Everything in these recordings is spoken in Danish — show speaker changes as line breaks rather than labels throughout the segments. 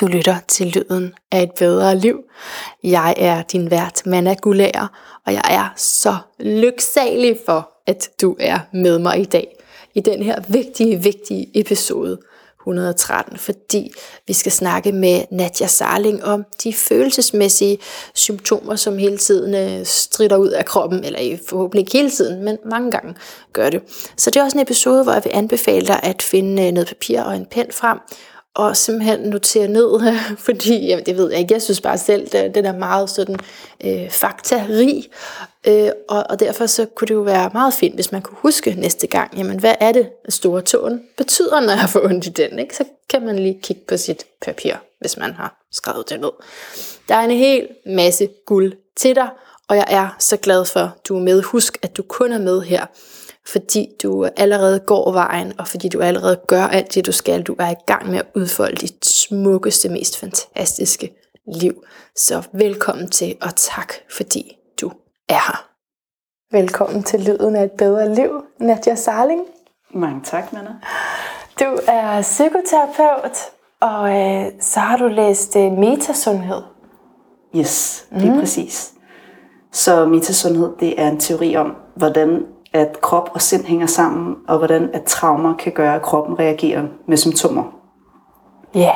Du lytter til Lyden af et bedre liv. Jeg er din vært, Manna og jeg er så lyksalig for, at du er med mig i dag i den her vigtige, vigtige episode 113, fordi vi skal snakke med Nadja Sarling om de følelsesmæssige symptomer, som hele tiden øh, strider ud af kroppen, eller forhåbentlig ikke hele tiden, men mange gange gør det. Så det er også en episode, hvor jeg vil anbefale dig at finde øh, noget papir og en pen frem, og simpelthen notere ned, fordi jamen, det ved jeg ikke, jeg synes bare selv, det, den er meget sådan øh, faktarig, øh, og, og derfor så kunne det jo være meget fint, hvis man kunne huske næste gang, jamen hvad er det, store tåen betyder, når jeg får ondt i den, ikke? så kan man lige kigge på sit papir, hvis man har skrevet det ned. Der er en hel masse guld til dig, og jeg er så glad for, at du er med. Husk, at du kun er med her, fordi du allerede går vejen, og fordi du allerede gør alt det, du skal. Du er i gang med at udfolde dit smukkeste, mest fantastiske liv. Så velkommen til, og tak fordi du er her. Velkommen til Lyden af et bedre liv, Nadja Sarling.
Mange tak, Manna.
Du er psykoterapeut, og øh, så har du læst øh, metasundhed.
Yes, det er mm. præcis. Så metasundhed, det er en teori om, hvordan at krop og sind hænger sammen, og hvordan at traumer kan gøre, at kroppen reagerer med symptomer.
Ja, yeah.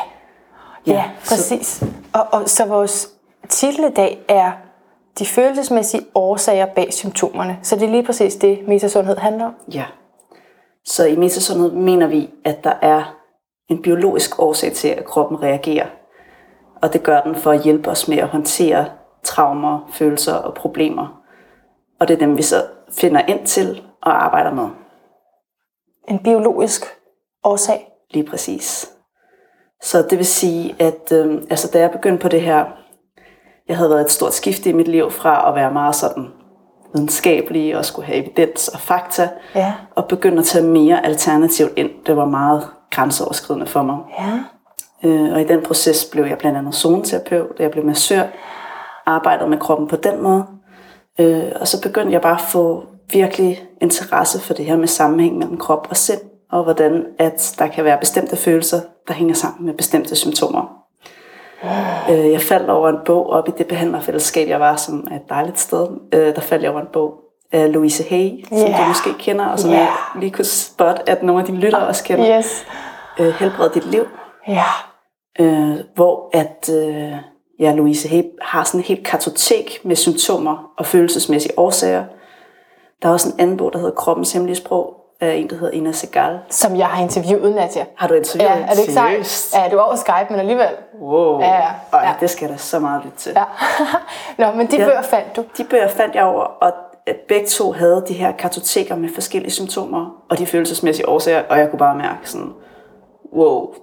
ja, yeah, præcis. Så, og, og så vores titel i dag er de følelsesmæssige årsager bag symptomerne. Så det er lige præcis det, metasundhed handler om.
Ja. Så i metasundhed mener vi, at der er en biologisk årsag til, at kroppen reagerer. Og det gør den for at hjælpe os med at håndtere traumer, følelser og problemer. Og det er dem, vi så finder ind til og arbejder med.
En biologisk årsag?
Lige præcis. Så det vil sige, at øh, altså, da jeg begyndte på det her, jeg havde været et stort skift i mit liv fra at være meget sådan videnskabelig og skulle have evidens og fakta, ja. og begynde at tage mere alternativt ind. Det var meget grænseoverskridende for mig. Ja. Øh, og i den proces blev jeg blandt andet zoneterapeut, jeg blev massør, arbejdede med kroppen på den måde. Øh, og så begyndte jeg bare at få virkelig interesse for det her med sammenhæng mellem krop og sind, og hvordan at der kan være bestemte følelser, der hænger sammen med bestemte symptomer. Øh, jeg faldt over en bog op i det behandlerfællesskab, jeg var, som er et dejligt sted. Øh, der faldt jeg over en bog af Louise Hay, som yeah. du måske kender, og som yeah. jeg lige kunne spotte, at nogle af dine lyttere også kender. Yes. Øh, Helbred dit liv. Ja. Yeah. Øh, hvor at øh, ja, Louise Hay har sådan et helt kartotek med symptomer og følelsesmæssige årsager. Der er også en anden bog, der hedder Kroppens Hemmelige Sprog, af en, der hedder Ina Segal.
Som jeg har interviewet, Nadja.
Har du interviewet?
Ja, er det ikke sejt? Ja, du var over Skype, men alligevel.
Wow. Ja, ja. Ej, ja. det skal der så meget lidt til. Ja.
Nå, men de ja, bøger fandt du?
De bøger fandt jeg over, og begge to havde de her kartoteker med forskellige symptomer og de følelsesmæssige årsager, og jeg kunne bare mærke sådan, wow,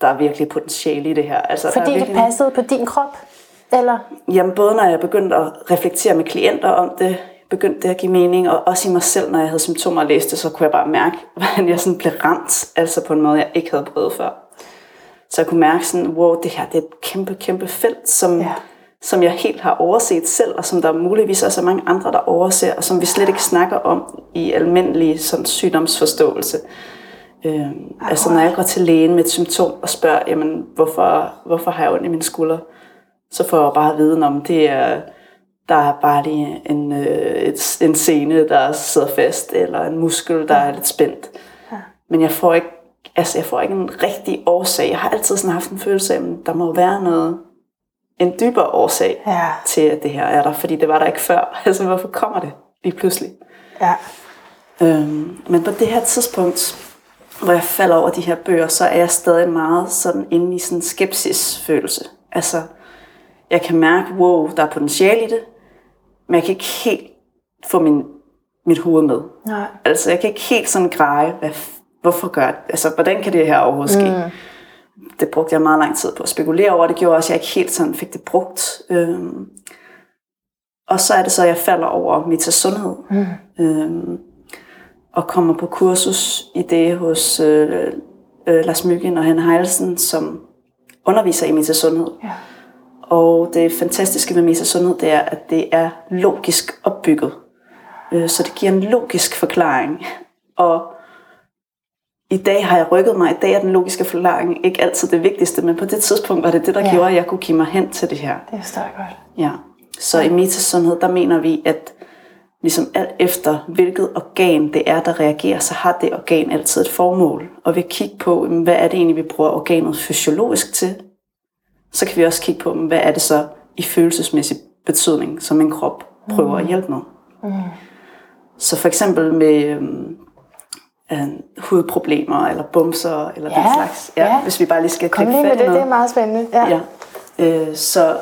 der er virkelig potentiale i det her.
Altså, Fordi
der
virkelig... det passede på din krop? Eller?
Jamen både når jeg begyndte at reflektere med klienter om det, begyndte det at give mening, og også i mig selv, når jeg havde symptomer og læste så kunne jeg bare mærke, hvordan jeg sådan blev ramt, altså på en måde, jeg ikke havde prøvet før. Så jeg kunne mærke sådan, wow, det her det er et kæmpe, kæmpe felt, som, ja. som jeg helt har overset selv, og som der muligvis også er mange andre, der overser, og som vi slet ikke snakker om i almindelig sådan, sygdomsforståelse. Øh, altså når jeg går til lægen med et symptom og spørger, jamen, hvorfor, hvorfor har jeg ondt i mine skuldre, så får jeg bare viden om, det er der er bare lige en, øh, et, en scene, der sidder fast, eller en muskel, der er lidt spændt. Ja. Men jeg får ikke altså jeg får ikke en rigtig årsag. Jeg har altid sådan haft en følelse af, at der må være noget, en dybere årsag ja. til, at det her er der, fordi det var der ikke før. Altså, hvorfor kommer det lige pludselig? Ja. Øhm, men på det her tidspunkt, hvor jeg falder over de her bøger, så er jeg stadig meget sådan inde i sådan en skepsisfølelse. Altså, jeg kan mærke, wow, der er potentiale i det, men jeg kan ikke helt få min, mit hoved med. Nej. Altså, jeg kan ikke helt sådan greje, hvad, hvorfor gør det? Altså, hvordan kan det her overhovedet ske? Mm. Det brugte jeg meget lang tid på at spekulere over. Det gjorde også, at jeg ikke helt sådan fik det brugt. Øhm, og så er det så, at jeg falder over metasundhed. Mm. Øhm, og kommer på kursus i det hos øh, øh, Lars Myggen og Hanne Heilsen, som underviser i metasundhed. Ja. Og det fantastiske med Mesa Sundhed, det er, at det er logisk opbygget. Øh, så det giver en logisk forklaring. Og i dag har jeg rykket mig. I dag er den logiske forklaring ikke altid det vigtigste, men på det tidspunkt var det det, der
Ja.
ja. gjorde, at jeg kunne give mig hen til det her.
Det forstår jeg godt.
Ja. Så i metasundhed, der mener vi, at ligesom alt efter, hvilket organ det er, der reagerer, så har det organ altid et formål. Og vi kigge på, hvad er det egentlig, vi bruger organet fysiologisk til? Så kan vi også kigge på, hvad er det så i følelsesmæssig betydning, som en krop prøver at hjælpe med. Mm. Så for eksempel med øhm, øh, hudproblemer, eller bumser, eller
Ja,
den slags.
ja.
Hvis vi bare lige skal
Kom lige med det,
noget.
det er meget spændende. Ja.
Ja. Øh, så,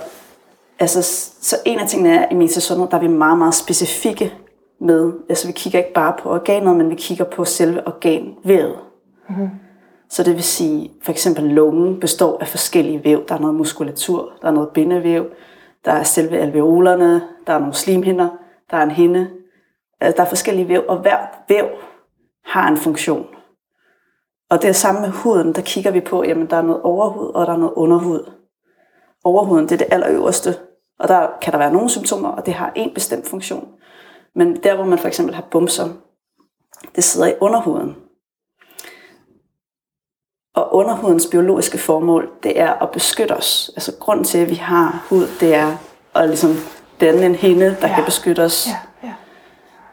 altså, så en af tingene er, i metasundhed, der er vi meget, meget specifikke med, altså vi kigger ikke bare på organet, men vi kigger på selve organvævet. Mm-hmm. Så det vil sige, for eksempel lungen består af forskellige væv. Der er noget muskulatur, der er noget bindevæv, der er selve alveolerne, der er nogle slimhinder, der er en hinde. Altså, der er forskellige væv, og hver væv har en funktion. Og det er samme med huden, der kigger vi på, jamen der er noget overhud, og der er noget underhud. Overhuden, det er det allerøverste, og der kan der være nogle symptomer, og det har en bestemt funktion. Men der, hvor man for eksempel har bumser, det sidder i underhuden. Og underhudens biologiske formål, det er at beskytte os. Altså grunden til, at vi har hud, det er at ligesom danne en hinde, der
Ja.
kan beskytte os.
Ja,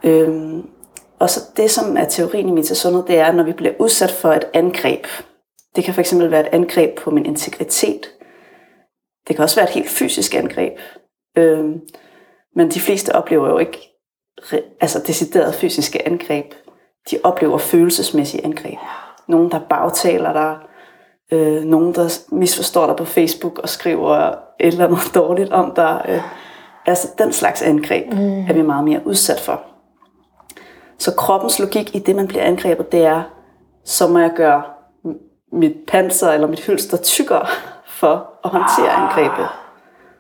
ja.
Øhm, og så det, som er teorien i metasundhed, det er, når vi bliver udsat for et angreb. Det kan fx være et angreb på min integritet. Det kan også være et helt fysisk angreb. Øhm, men de fleste oplever jo ikke altså decideret fysiske angreb. De oplever følelsesmæssige angreb. Nogen, der bagtaler dig. Øh, nogen, der misforstår dig på Facebook og skriver et eller andet dårligt om dig. Øh, altså den slags angreb mm. er vi meget mere udsat for. Så kroppens logik i det, man bliver angrebet, det er, så må jeg gøre mit panser eller mit hylster tykkere for at håndtere angrebet.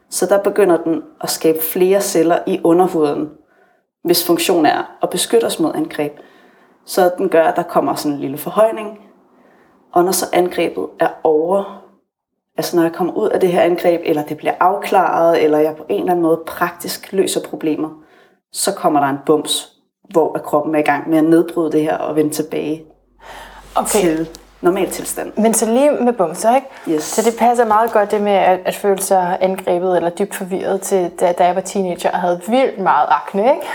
Så der begynder den at skabe flere celler i underhuden, hvis funktion er at beskytte os mod angreb. Så den gør, at der kommer sådan en lille forhøjning, og når så angrebet er over, altså når jeg kommer ud af det her angreb, eller det bliver afklaret, eller jeg på en eller anden måde praktisk løser problemer, så kommer der en bums, hvor kroppen er i gang med at nedbryde det her og vende tilbage
Okay.
til normal tilstand.
Men så lige med bumser, ikke?
Yes.
Så det passer meget godt det med at, at føle sig angrebet eller dybt forvirret til, da, da jeg var teenager og havde vildt meget akne, ikke?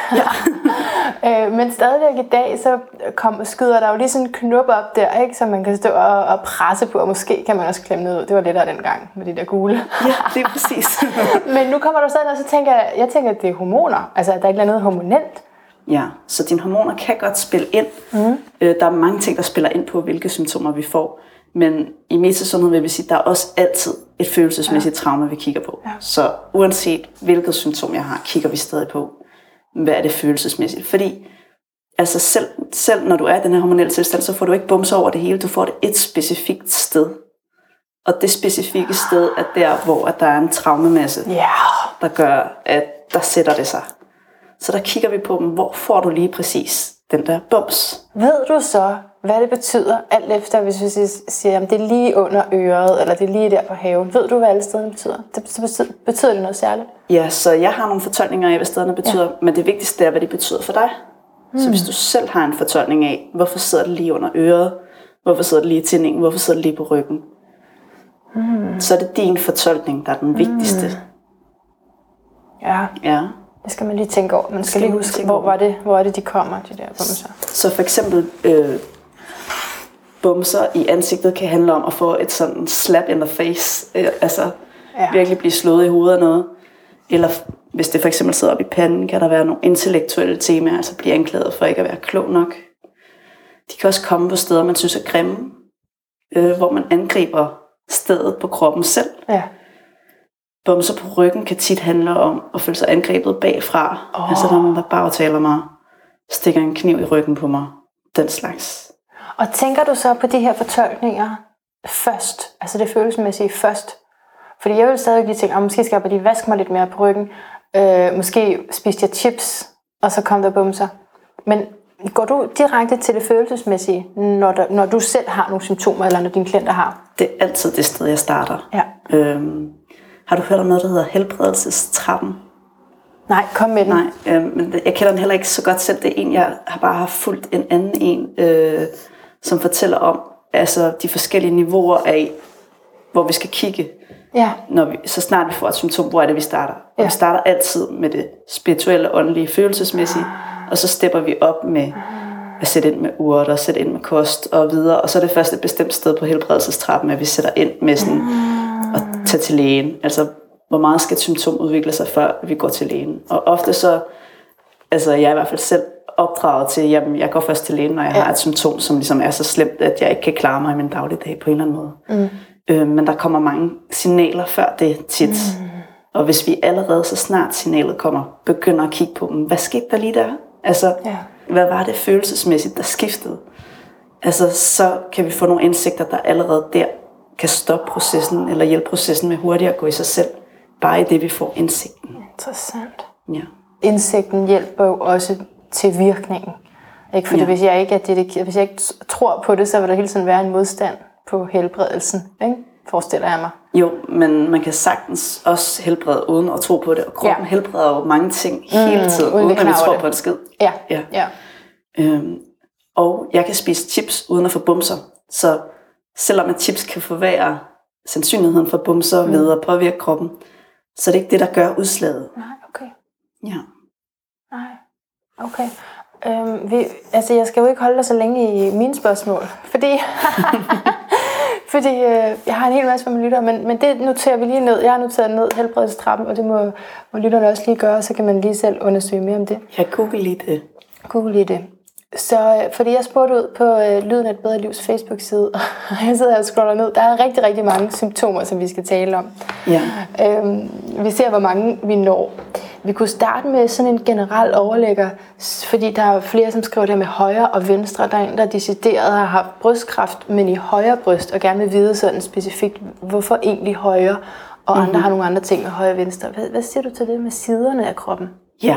Ja. øh, men stadigvæk i dag, så kom, skyder der jo lige sådan en knop op der, ikke? Så man kan stå og, og presse på, og måske kan man også klemme noget ud. Det var lidt af dengang med de der gule.
Ja, det er præcis.
men nu kommer du stadig, og så tænker jeg, jeg tænker, at det er hormoner. Altså, at der er et eller andet hormonelt.
Ja, så dine hormoner kan godt spille ind. Mm. Øh, der er mange ting, der spiller ind på, hvilke symptomer vi får. Men i metasundhed vil vi sige, at der er også altid et følelsesmæssigt ja. traume, vi kigger på. Ja. Så uanset hvilket symptom jeg har, kigger vi stadig på, hvad er det følelsesmæssigt. Fordi altså selv, selv når du er i den her hormonelle tilstand, så får du ikke bumser over det hele. Du får det et specifikt sted. Og det specifikke sted er der, hvor der er en traumemasse.
Yeah.
der gør, at der sætter det sig. Så der kigger vi på dem, hvor får du lige præcis den der bums.
Ved du så, hvad det betyder, alt efter, hvis vi siger, at det er lige under øret, eller det er lige der på haven? Ved du, hvad alle stederne betyder? Det betyder, betyder det noget særligt?
Ja, så jeg har nogle fortolkninger af, hvad stederne betyder, ja. men det vigtigste er, hvad det betyder for dig. Mm. Så hvis du selv har en fortolkning af, hvorfor sidder det lige under øret, hvorfor sidder det lige i tændingen, hvorfor sidder det lige på ryggen, mm. så er det din fortolkning, der er den vigtigste.
Ja,
Ja.
Det skal man lige tænke over. Man skal,
skal
lige huske, hvor, var det, hvor er det, de kommer, de der bumser.
Så for eksempel øh, bumser i ansigtet kan handle om at få et sådan slap in the face, øh, altså
Ja.
virkelig blive slået i hovedet af noget. Eller hvis det for eksempel sidder op i panden, kan der være nogle intellektuelle temaer, altså blive anklaget for ikke at være klog nok. De kan også komme på steder, man synes er grimme, øh, hvor man angriber stedet på kroppen selv.
Ja.
Bumser på ryggen kan tit handle om at føle sig angrebet bagfra. Oh. Altså der er nogen, der bagtaler mig, stikker en kniv i ryggen på mig. Den slags.
Og tænker du så på de her fortolkninger først? Altså det følelsesmæssige først? Fordi jeg vil stadig lige tænke, at måske skal jeg bare lige vaske mig lidt mere på ryggen. Øh, måske spiste jeg chips, og så kom der bumser. Men går du direkte til det følelsesmæssige, når, der, når du selv har nogle symptomer, eller når dine klienter har?
Det er altid det sted, jeg starter.
Ja.
Øhm, har du hørt om noget, der hedder helbredelsestrappen?
Nej, kom med den.
Nej, øhm, men jeg kender den heller ikke så godt selv. Det er en, jeg har bare har fulgt en anden en, øh, som fortæller om altså, de forskellige niveauer af, hvor vi skal kigge,
Ja.
når vi, så snart vi får et symptom, hvor er det, vi starter. Og
Ja.
vi starter altid med det spirituelle, åndelige, følelsesmæssige, og så stepper vi op med at sætte ind med urter, sætte ind med kost og videre. Og så er det først et bestemt sted på helbredelsestrappen, at vi sætter ind med sådan at tage til lægen. Altså, hvor meget skal et symptom udvikle sig, før vi går til lægen. Og ofte så, altså jeg er i hvert fald selv opdraget til, jamen jeg går først til lægen, når jeg ja. har et symptom, som ligesom er så slemt, at jeg ikke kan klare mig i min dagligdag på en eller anden måde. Mm. Øh, men der kommer mange signaler før det tit. Mm. Og hvis vi allerede så snart signalet kommer, begynder at kigge på, "Men hvad skete der lige der? Altså,
Ja.
hvad var det følelsesmæssigt, der skiftede? Altså, så kan vi få nogle indsigter, der allerede der kan stoppe processen, eller hjælpe processen med hurtigt at gå i sig selv. Bare i det, vi får indsigten.
Interessant.
Ja.
Indsigten hjælper jo også til virkningen. Ikke? Fordi
Ja.
hvis jeg ikke er dedikeret, hvis jeg ikke tror på det, så vil der hele tiden være en modstand på helbredelsen. Ikke? Forestiller jeg mig.
Jo, men man kan sagtens også helbrede uden at tro på det. Og kroppen
Ja.
helbreder jo mange ting hele tiden,
uden
at vi tror
det.
på en skid.
Ja.
Ja.
ja.
Øhm, og jeg kan spise chips uden at få bumser. Så selvom at chips kan forværre sandsynligheden for bumser mm. ved at påvirke kroppen, så er det ikke det, der gør udslaget.
Nej, okay.
Ja.
Nej. Okay. Øhm, vi, altså, jeg skal jo ikke holde dig så længe i mine spørgsmål, fordi, fordi øh, jeg har en hel masse med lytter, men, men det noterer vi lige ned. Jeg har noteret ned helbredstrappen, og det må, må lytterne også lige gøre, så kan man lige selv undersøge mere om det.
Jeg google lige det.
Google lige det. Så øh, fordi jeg spurgte ud på øh, Lyden af et bedre livs Facebook-side, og jeg sidder her og scroller ned. Der er rigtig, rigtig mange symptomer, som vi skal tale om.
Ja.
Øhm, vi ser, hvor mange vi når. Vi kunne starte med sådan en generel overlægger, fordi der er flere, som skriver det med højre og venstre. Der er en, der decideret har haft brystkræft, men i højre bryst, og gerne vil vide sådan specifikt, hvorfor egentlig højre, og mm-hmm. andre har nogle andre ting med højre og venstre. Hvad, hvad siger du til det med siderne af kroppen?
Ja.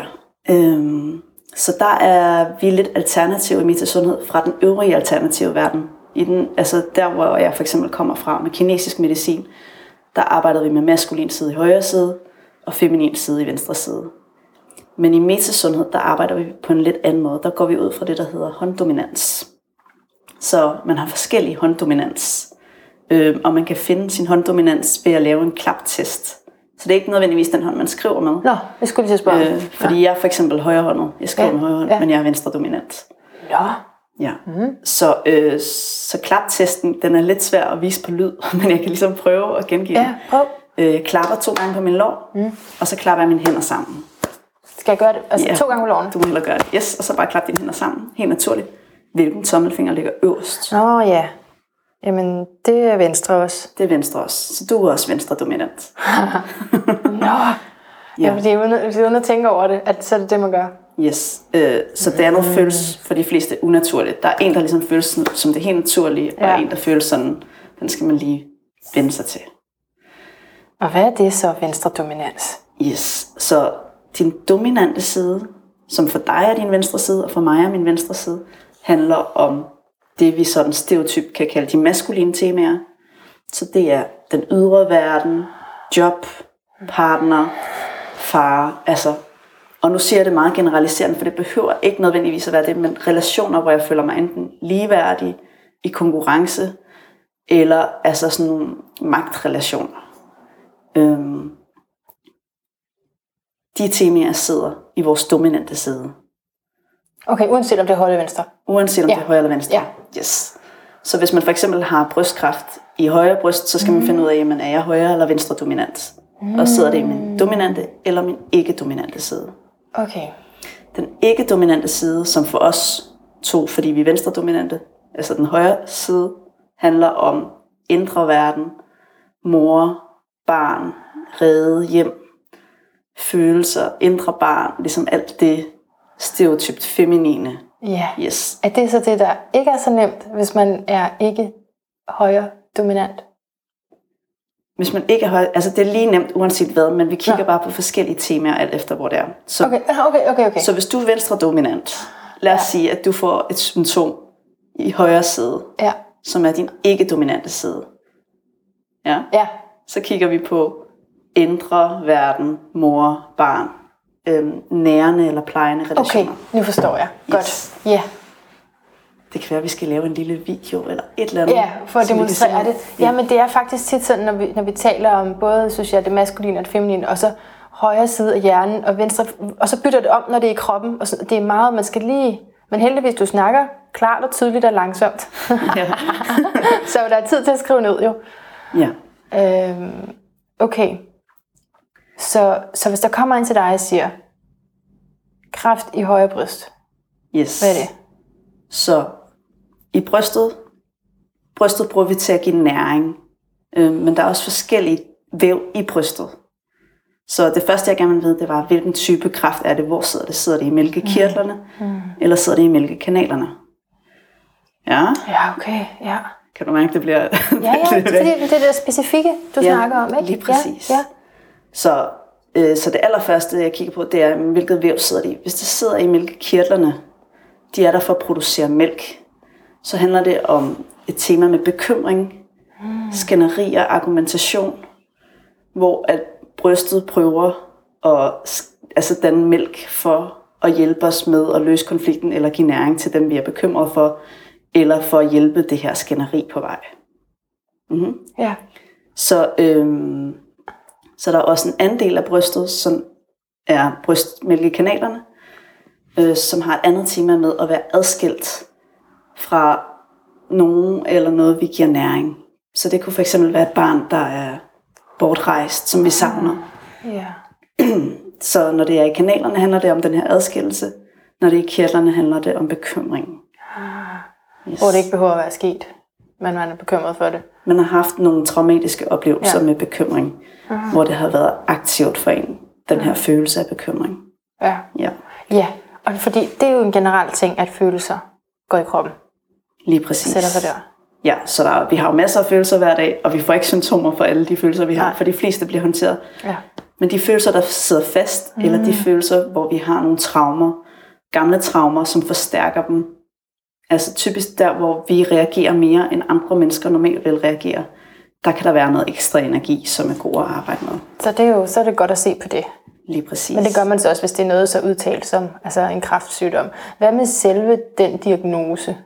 Øhm, så der er vi lidt alternative i mit sundhed fra den øvrige alternative verden. I den, altså der, hvor jeg for eksempel kommer fra med kinesisk medicin, der arbejder vi med maskulin side i højre side, og feminin side i venstre side. Men i metasundhed, der arbejder vi på en lidt anden måde. Der går vi ud fra det, der hedder hånddominans. Så man har forskellige hånddominans. Øh, og man kan finde sin hånddominans ved at lave en klaptest. Så det er ikke nødvendigvis den hånd, man skriver med.
Nå, jeg skulle lige spørge.
Øh, fordi jeg er for eksempel højrehåndet. Jeg skriver
Ja,
med højre hånd,
ja.
men jeg er venstre dominant.
Nå,
Ja. Mm. Så, øh, så klaptesten, den er lidt svær at vise på lyd, men jeg kan ligesom prøve at gengive
ja, prøv.
Øh, jeg klapper to gange på min lår, mm. og så klapper jeg mine hænder sammen.
Skal jeg gøre det? Altså
Ja.
to gange på lårene?
Du må hellere gøre det. Yes, og så bare klap dine hænder sammen. Helt naturligt. Hvilken tommelfinger ligger øverst?
Nå ja. Jamen, det er venstre også.
Det er venstre også. Så du er også venstre dominant.
Nå. Ja, fordi uden, uden at tænke over det, at så er det det, man gør.
Yes. Øh, så det andet føles for de fleste unaturligt. Der er en, der ligesom føles sådan- som det helt naturlige, og
Ja.
en, der føles sådan, den skal man lige vende sig til.
Og hvad er det så, venstre dominans?
Yes. Så din dominante side, som for dig er din venstre side, og for mig er min venstre side, handler om det, vi sådan stereotyp kan kalde de maskuline temaer. Så det er den ydre verden, job, partner, far, altså og nu siger jeg det meget generaliserende, for det behøver ikke nødvendigvis at være det, men relationer, hvor jeg føler mig enten ligeværdig i konkurrence, eller altså sådan nogle magtrelationer. Øhm, de temaer sidder i vores dominante side.
Okay, uanset om det er højre eller venstre.
Uanset om
Ja.
det er højre eller venstre.
Ja.
Yes. Så hvis man for eksempel har brystkræft i højre bryst, så skal man finde ud af, jamen, er jeg højre eller venstre dominant? Og sidder det i min dominante eller min ikke-dominante side?
Okay.
Den ikke-dominante side, som for os to, fordi vi er venstre dominante, altså den højre side, handler om indre verden, mor, barn, redde, hjem, følelser, indre barn, ligesom alt det stereotypt feminine.
Ja.
Yes.
Er det så det, der ikke er så nemt, hvis man er ikke højre dominant?
Hvis man ikke har, altså det er lige nemt uanset hvad, men vi kigger
Nå.
bare på forskellige temaer alt efter hvor det er. Så,
Okay, okay, okay, okay.
så hvis du er venstre dominant, lad os
Ja.
sige, at du får et symptom i højre side,
Ja,
som er din ikke-dominante side. Ja,
ja.
så kigger vi på indre verden, mor, barn, øhm, nærende eller plejende
Okay,
relationer.
nu forstår jeg. Godt.
Yes.
Ja.
Det kan være, at vi skal lave en lille video eller et eller andet.
Ja, for at demonstrere det. Ja, men det er faktisk tit sådan, når vi, når vi taler om både, synes jeg, det maskuline og det feminine, og så højre side af hjernen og venstre, og så bytter det om, når det er i kroppen. Og så, det er meget, man skal lige... Men heldigvis, du snakker klart og tydeligt og langsomt.
Ja.
så der er tid til at skrive ned, jo.
ja.
Øhm, okay. Så, så hvis der kommer en til dig og siger, kræft i højre bryst,
Yes.
hvad er det?
Så i brystet, brystet bruger vi til at give næring, øh, men der er også forskellige væv i brystet. Så det første, jeg gerne vil vide, det var, hvilken type kræft er det? Hvor sidder det? Sidder det i mælkekirtlerne, mm. eller sidder det i mælkekanalerne? Ja,
Ja, okay, ja.
kan du mærke, det bliver...
Ja, ja, det er det er det specifikke, du
Ja,
snakker om, ikke?
lige præcis.
Ja, ja.
Så, øh, så det allerførste, jeg kigger på, det er, hvilket væv sidder det i. Hvis det sidder i mælkekirtlerne, de er der for at producere mælk, så handler det om et tema med bekymring, mm. skænderi og argumentation, hvor at brystet prøver at altså danne mælk for at hjælpe os med at løse konflikten, eller give næring til dem, vi er bekymrede for, eller for at hjælpe det her skænderi på vej. Mm-hmm.
ja.
Så, øhm, så der er også en anden del af brystet, som er brystmælkekanalerne, øh, som har et andet tema med at være adskilt fra nogen eller noget, vi giver næring. Så det kunne for eksempel være et barn, der er bortrejst, som vi savner.
ja.
Så når det er i kanalerne, handler det om den her adskillelse. Når det er i kirtlerne, handler det om bekymring. Yes.
Hvor det ikke behøver at være sket, men man er bekymret for det.
Man har haft nogle traumatiske oplevelser
ja.
med bekymring, uh-huh. hvor det har været aktivt for en, den her følelse af bekymring.
Ja.
Ja,
Ja, og fordi det er jo en generel ting, at følelser går i kroppen.
lige præcis.
Sætter sig der.
Ja, så der, vi har jo masser af følelser hver dag, og vi får ikke symptomer for alle de følelser, vi har,
Nej.
for de fleste bliver håndteret.
Ja.
Men de følelser, der sidder fast, mm. eller de følelser, hvor vi har nogle traumer, gamle traumer, som forstærker dem, altså typisk der, hvor vi reagerer mere, end andre mennesker normalt vil reagere, der kan der være noget ekstra energi, som er god at arbejde med.
Så det er jo så er det godt at se på det.
Lige præcis.
Men det gør man så også, hvis det er noget så udtalt som altså en kræftsygdom. Hvad med selve den diagnose?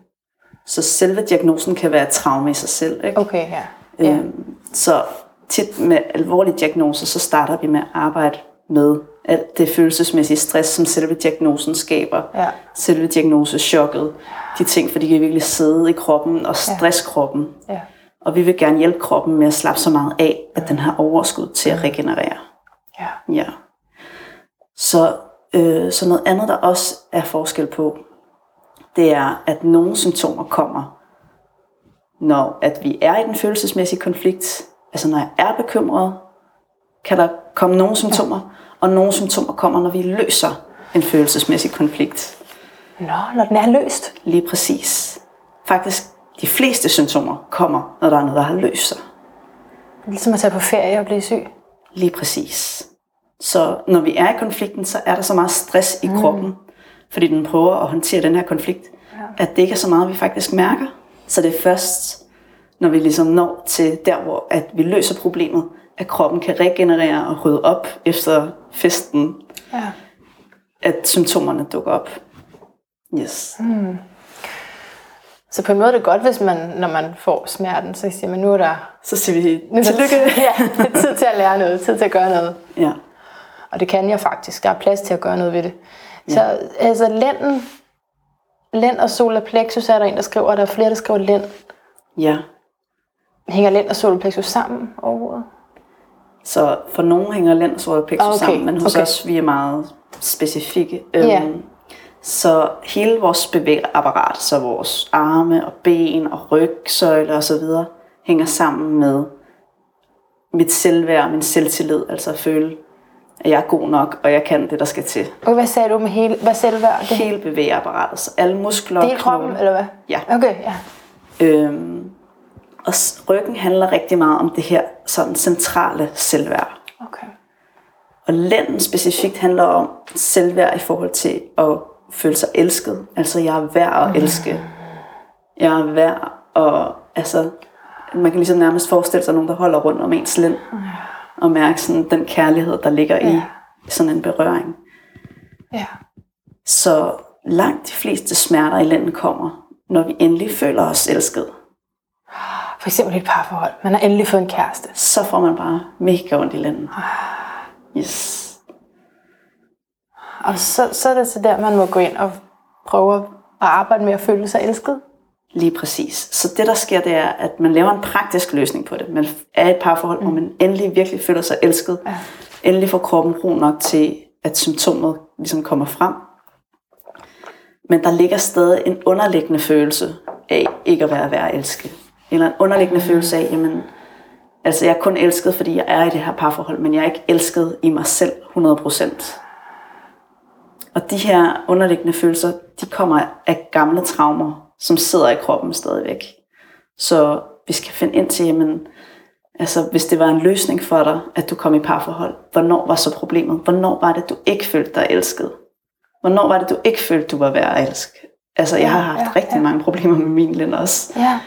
Så selve diagnosen kan være et traume i sig selv. Ikke?
Okay, ja. ja.
Øhm, så tit med alvorlige diagnoser, så starter vi med at arbejde med alt det følelsesmæssige stress, som selve diagnosen skaber.
Ja.
Selve diagnosechokket. De ting, for de kan virkelig sidde i kroppen og stresse kroppen.
ja.
Og vi vil gerne hjælpe kroppen med at slappe så meget af, at den har overskud til at regenerere.
ja.
Ja. Så, øh, så noget andet, der også er forskel på, det er, at nogle symptomer kommer, når at vi er i den følelsesmæssige konflikt. Altså når jeg er bekymret, kan der komme nogle symptomer, og nogle symptomer kommer, når vi løser en følelsesmæssig konflikt.
Nå, når den er løst.
Lige præcis. Faktisk, de fleste symptomer kommer, når der er noget, der har løst sig.
Ligesom at tage på ferie og blive syg.
Lige præcis. Så når vi er i konflikten, så er der så meget stress i kroppen, fordi den prøver at håndtere den her konflikt, ja. at det ikke er så meget, vi faktisk mærker. Så det er først, når vi ligesom når til der, hvor at vi løser problemet, at kroppen kan regenerere og rydde op efter festen,
Ja.
at symptomerne dukker op. Yes. Mm.
Så på en måde er det godt, hvis man, når man får smerten, så siger man, nu er der,
Så siger vi
nu er
tillykke.
ja, det er tid til at lære noget, tid til at gøre noget.
Ja.
Og det kan jeg faktisk. Der er plads til at gøre noget ved det. Så altså lænden, lænd og solar plexus er der en, der skriver, og der er flere, der skriver lænd.
ja.
Hænger lænd og solar plexus sammen overhovedet?
Så for nogen hænger lænd og solar plexus
Okay,
sammen, men hos
okay.
os vi er meget specifikke.
Ja.
Så hele vores bevægeapparat, så vores arme og ben og rygsøjler osv., hænger sammen med mit selvværd, min selvtillid, altså at føle, at jeg er god nok, og jeg kan det, der skal til.
Og hvad sagde du med hele, hvad selvværd? Det,
Hele bevægeapparatet, så alle muskler
det er
og
kroppen, eller hvad?
Ja.
Okay, ja.
Øhm, og ryggen handler rigtig meget om det her sådan centrale selvværd.
Okay.
Og lænden specifikt handler om selvværd i forhold til at føle sig elsket. Altså, jeg er værd at elske. Jeg er værd at... Altså, man kan ligesom nærmest forestille sig nogen, der holder rundt om ens lænd. Og mærke sådan den kærlighed, der ligger i
Ja.
sådan en berøring.
Ja.
Så langt de fleste smerter i lænden kommer, når vi endelig føler os elsket,
For eksempel et parforhold. Man har endelig fået en kæreste.
så får man bare mega ondt i lænden. Yes.
Og så, så er det så der, man må gå ind og prøve at arbejde med at føle sig elsket.
Lige præcis. Så det, der sker, det er, at man laver en praktisk løsning på det. Man er i et parforhold, mm. hvor man endelig virkelig føler sig elsket.
Ja.
Endelig får kroppen ro nok til, at symptomet ligesom kommer frem. Men der ligger stadig en underliggende følelse af ikke at være værd at elske. Eller en underliggende mm. følelse af, jamen, altså jeg er kun elsket, fordi jeg er i det her parforhold, men jeg er ikke elsket i mig selv 100%. Og de her underliggende følelser, de kommer af gamle traumer, som sidder i kroppen stadigvæk. Så vi skal finde ind til, jamen, altså hvis det var en løsning for dig, at du kom i parforhold, hvornår var så problemet? Hvornår var det, du ikke følte dig elsket? Hvornår var det, du ikke følte, du var værd at elske? Altså, jeg har haft
Ja,
ja, rigtig mange problemer med min Linde også.
Ja.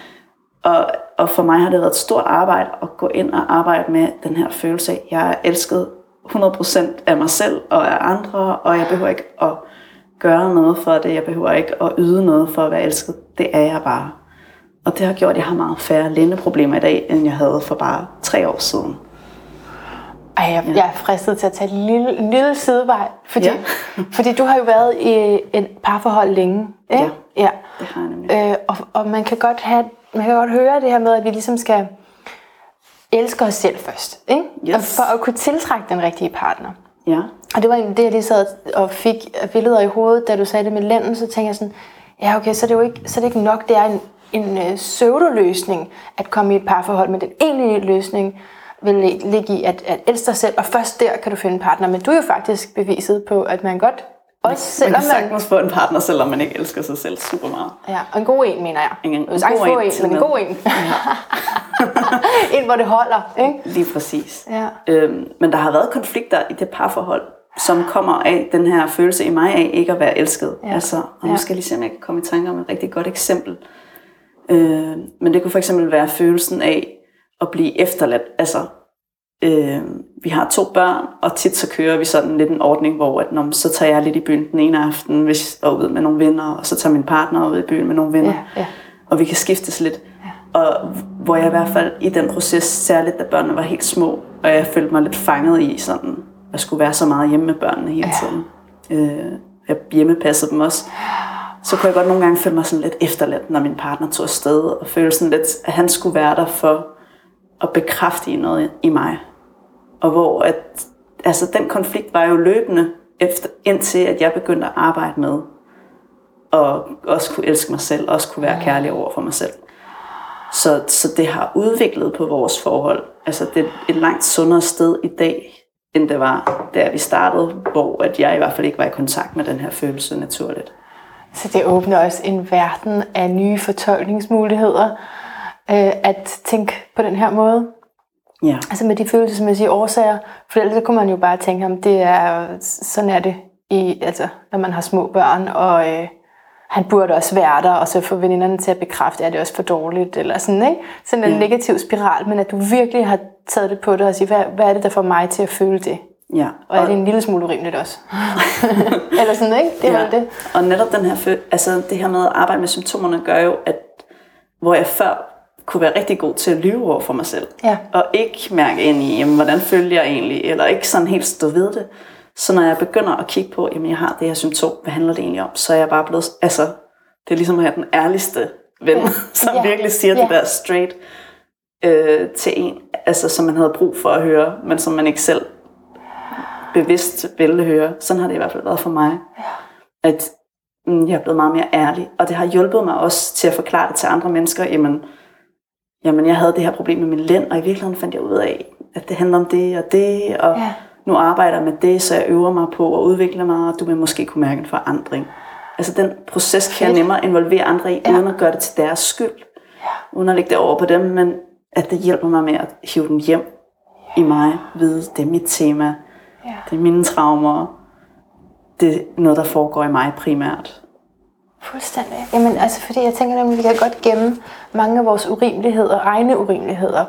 Og, og for mig har det været et stort arbejde at gå ind og arbejde med den her følelse af, jeg er elsket 100% af mig selv og af andre, og jeg behøver ikke at gøre noget for det. Jeg behøver ikke at yde noget for at være elsket. Det er jeg bare. Og det har gjort, at jeg har meget færre lændeproblemer i dag, end jeg havde for bare tre år siden.
Ej, jeg, ja. jeg er fristet til at tage en lille, en lille sidevej, fordi,
Ja.
fordi du har jo været i et parforhold længe. Ikke?
Ja.
ja.
Det har jeg nemlig.
Øh, og, og man kan godt have, man kan godt høre det her med, at vi ligesom skal elske os selv først. Ikke?
Yes.
Og for at kunne tiltrække den rigtige partner.
Ja,
Og det var egentlig det, jeg lige sad og fik billeder i hovedet, da du sagde det med lænden, så tænkte jeg sådan, ja okay, så er det jo ikke, så er det ikke nok, det er en, en øh, pseudoløsning at komme i et parforhold, men den egentlige løsning vil lig- ligge i at, at elske dig selv, og først der kan du finde en partner. Men du er jo faktisk beviset på, at man godt, også
man
selvom
kan
man...
sagtens få en partner, selvom man ikke elsker sig selv super meget.
Ja, og en god en, mener jeg.
En- en
kan sagtens
god en
en, men en god en. en, hvor det holder, ikke?
Lige præcis.
Ja.
Øhm, men der har været konflikter i det parforhold, som kommer af den her følelse i mig af ikke at være elsket.
Ja.
Altså, og nu
Ja.
skal jeg lige se, om jeg kan komme i tanke om et rigtig godt eksempel. Øh, men det kunne for eksempel være følelsen af at blive efterladt. Altså, øh, vi har to børn, og tit så kører vi sådan lidt en ordning, hvor at, når, så tager jeg lidt i byen den ene aften hvis, og ud med nogle venner, og så tager min partner ud i byen med nogle venner.
Ja, ja.
Og vi kan skiftes lidt. Og hvor jeg i hvert fald i den proces, særligt da børnene var helt små, og jeg følte mig lidt fanget i sådan, at skulle være så meget hjemme med børnene hele tiden. Øh, jeg hjemmepassede dem også. Så kunne jeg godt nogle gange føle mig sådan lidt efterladt, når min partner tog afsted, og føle sådan lidt, at han skulle være der for at bekræfte i noget i mig. Og hvor at, altså den konflikt var jo løbende, efter, indtil at jeg begyndte at arbejde med, og også kunne elske mig selv, også kunne være kærlig over for mig selv. Så, så det har udviklet på vores forhold. Altså det er et langt sundere sted i dag, end det var, da vi startede, hvor at jeg i hvert fald ikke var i kontakt med den her følelse naturligt.
Så det åbner også en verden af nye fortolkningsmuligheder, øh, at tænke på den her måde.
Ja,
Altså med de følelsesmæssige årsager. For ellers så kunne man jo bare tænke, om det er, sådan er det, i, altså, når man har små børn, og øh, han burde også være der, og så få veninderne til at bekræfte, at det også for dårligt, eller sådan, ikke? Sådan en
Ja.
negativ spiral, men at du virkelig har taget det på dig og sige, hvad, hvad er det, der får mig til at føle det?
ja.
Og er det en lille smule urimeligt også? eller sådan, ikke? Det er ja. det.
Og netop den her, altså det her med at arbejde med symptomerne, gør jo, at hvor jeg før kunne være rigtig god til at lyve over for mig selv,
Ja.
og ikke mærke ind i, jamen, hvordan følger jeg egentlig, eller ikke sådan helt stå ved det. Så når jeg begynder at kigge på, jamen jeg har det her symptom, hvad handler det egentlig om, så er jeg bare blevet, altså det er ligesom at have den ærligste ven, ja. som
Ja.
virkelig siger
Ja.
det der straight øh, til en, altså som man havde brug for at høre, men som man ikke selv bevidst ville høre. Sådan har det i hvert fald været for mig. Ja. At mm, jeg er blevet meget mere ærlig, og det har hjulpet mig også til at forklare det til andre mennesker, jamen, jamen jeg havde det her problem med min lænd, og i virkeligheden fandt jeg ud af, at det handler om det og det, og
Ja.
ja. nu arbejder jeg med det, så jeg øver mig på at udvikle mig, og du vil måske kunne mærke en forandring. Altså den proces kan jeg nemmere involvere andre i,
Ja.
ja. uden at gøre det til deres skyld, ja. uden at lægge det over på dem, men at det hjælper mig med at hive dem hjem i mig, vide, det er mit tema,
Ja.
det er mine traumer, det er noget, der foregår i mig primært.
Fuldstændig. Jamen, altså, fordi jeg tænker nemlig, at vi kan godt gemme mange af vores urimeligheder, egne urimeligheder,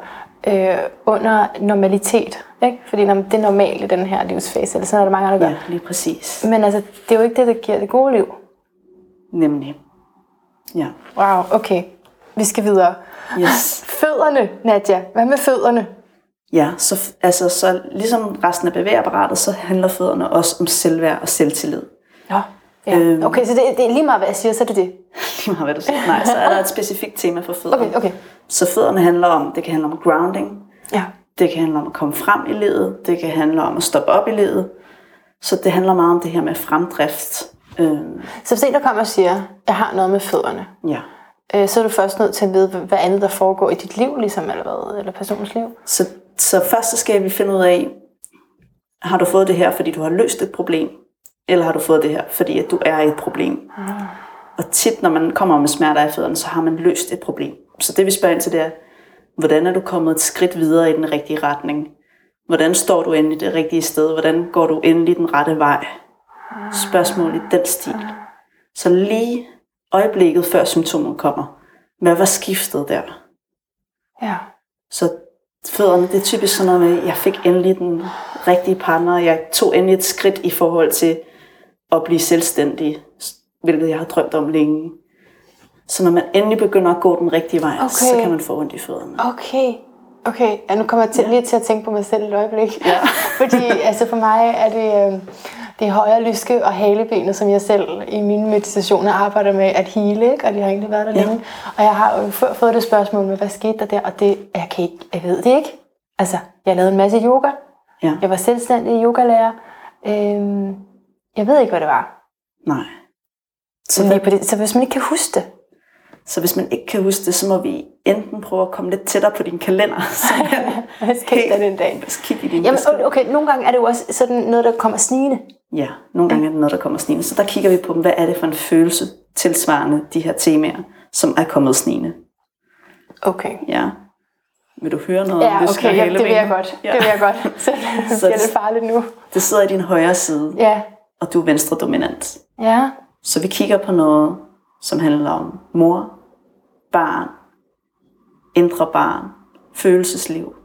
øh, under normalitet. Ikke? Fordi når det er normalt i den her livsfase, eller sådan er der mange andre, der
Ja,
gør.
lige præcis.
Men altså, det er jo ikke det, der giver det gode liv.
Nemlig. Ja.
Wow, okay. Vi skal videre.
Yes.
Fødderne, Nadja. Hvad med fødderne?
Ja, så, altså, så ligesom resten af bevægeapparatet, så handler fødderne også om selvværd og selvtillid.
Nå. Ja.
Øhm.
Okay, så det, det er lige meget, hvad jeg siger, så er det det.
Lige meget hvad du siger. Nej, så er der et specifikt tema for fødderne.
Okay, okay.
Så fødderne handler om, det kan handle om grounding,
Ja.
det kan handle om at komme frem i livet, det kan handle om at stoppe op i livet. Så det handler meget om det her med fremdrift. Øhm,
Så hvis en, der kommer og siger, jeg har noget med fødderne,
ja.
øh, så er du først nødt til at vide, hvad andet der foregår i dit liv, ligesom, eller hvad, eller personens liv.
Så, så først så skal vi finde ud af, har du fået det her, fordi du har løst et problem, eller har du fået det her, fordi at du er et problem. Og tit, når man kommer med smerter i fødderne, så har man løst et problem. Så det vi spørger ind til, det er, hvordan er du kommet et skridt videre i den rigtige retning? Hvordan står du endelig det rigtige sted? Hvordan går du endelig den rette vej? Spørgsmål i den stil. Så lige øjeblikket før symptomet kommer, hvad var skiftet der?
Ja.
Så fødderne, det er typisk sådan noget med, jeg fik endelig den rigtige partner, jeg tog endelig et skridt i forhold til at blive selvstændig, hvilket jeg har drømt om længe. Så når man endelig begynder at gå den rigtige vej, okay. så kan man få ondt i fødderne.
Okay. Okay, ja, nu kommer jeg til, lige til at tænke på mig selv et øjeblik.
Ja.
Fordi altså for mig er det, øh, det højre lyske og halebenet, som jeg selv i mine meditationer arbejder med at hele, ikke? og det har egentlig været der
Ja.
ja. længe. Og jeg har jo før fået det spørgsmål med, hvad skete der der, og det, jeg, kan ikke, jeg ved det ikke. Altså, jeg lavede en masse yoga.
Ja.
Jeg var selvstændig yogalærer. Øhm, jeg ved ikke, hvad det var.
Nej.
Så, lige på det, så hvis man ikke kan huske det,
Så hvis man ikke kan huske det, så må vi enten prøve at komme lidt tættere på din kalender.
hvad skete der den dag?
Kig i din
Jamen,
besked.
okay, nogle gange er det jo også sådan noget, der kommer snigende.
Ja, nogle gange er det noget, der kommer snigende. Så der kigger vi på, hvad er det for en følelse tilsvarende de her temaer, som er kommet snigende.
Okay.
Ja. Vil du høre noget
Ja, okay, ja, det vil jeg godt.
Ja.
Det vil jeg godt. Så
Så-
bliver det farligt nu.
Det sidder i din højre side,
Ja.
Og du er venstre dominant.
Ja.
Så vi kigger på noget, som handler om mor, barn, indre barn, følelsesliv,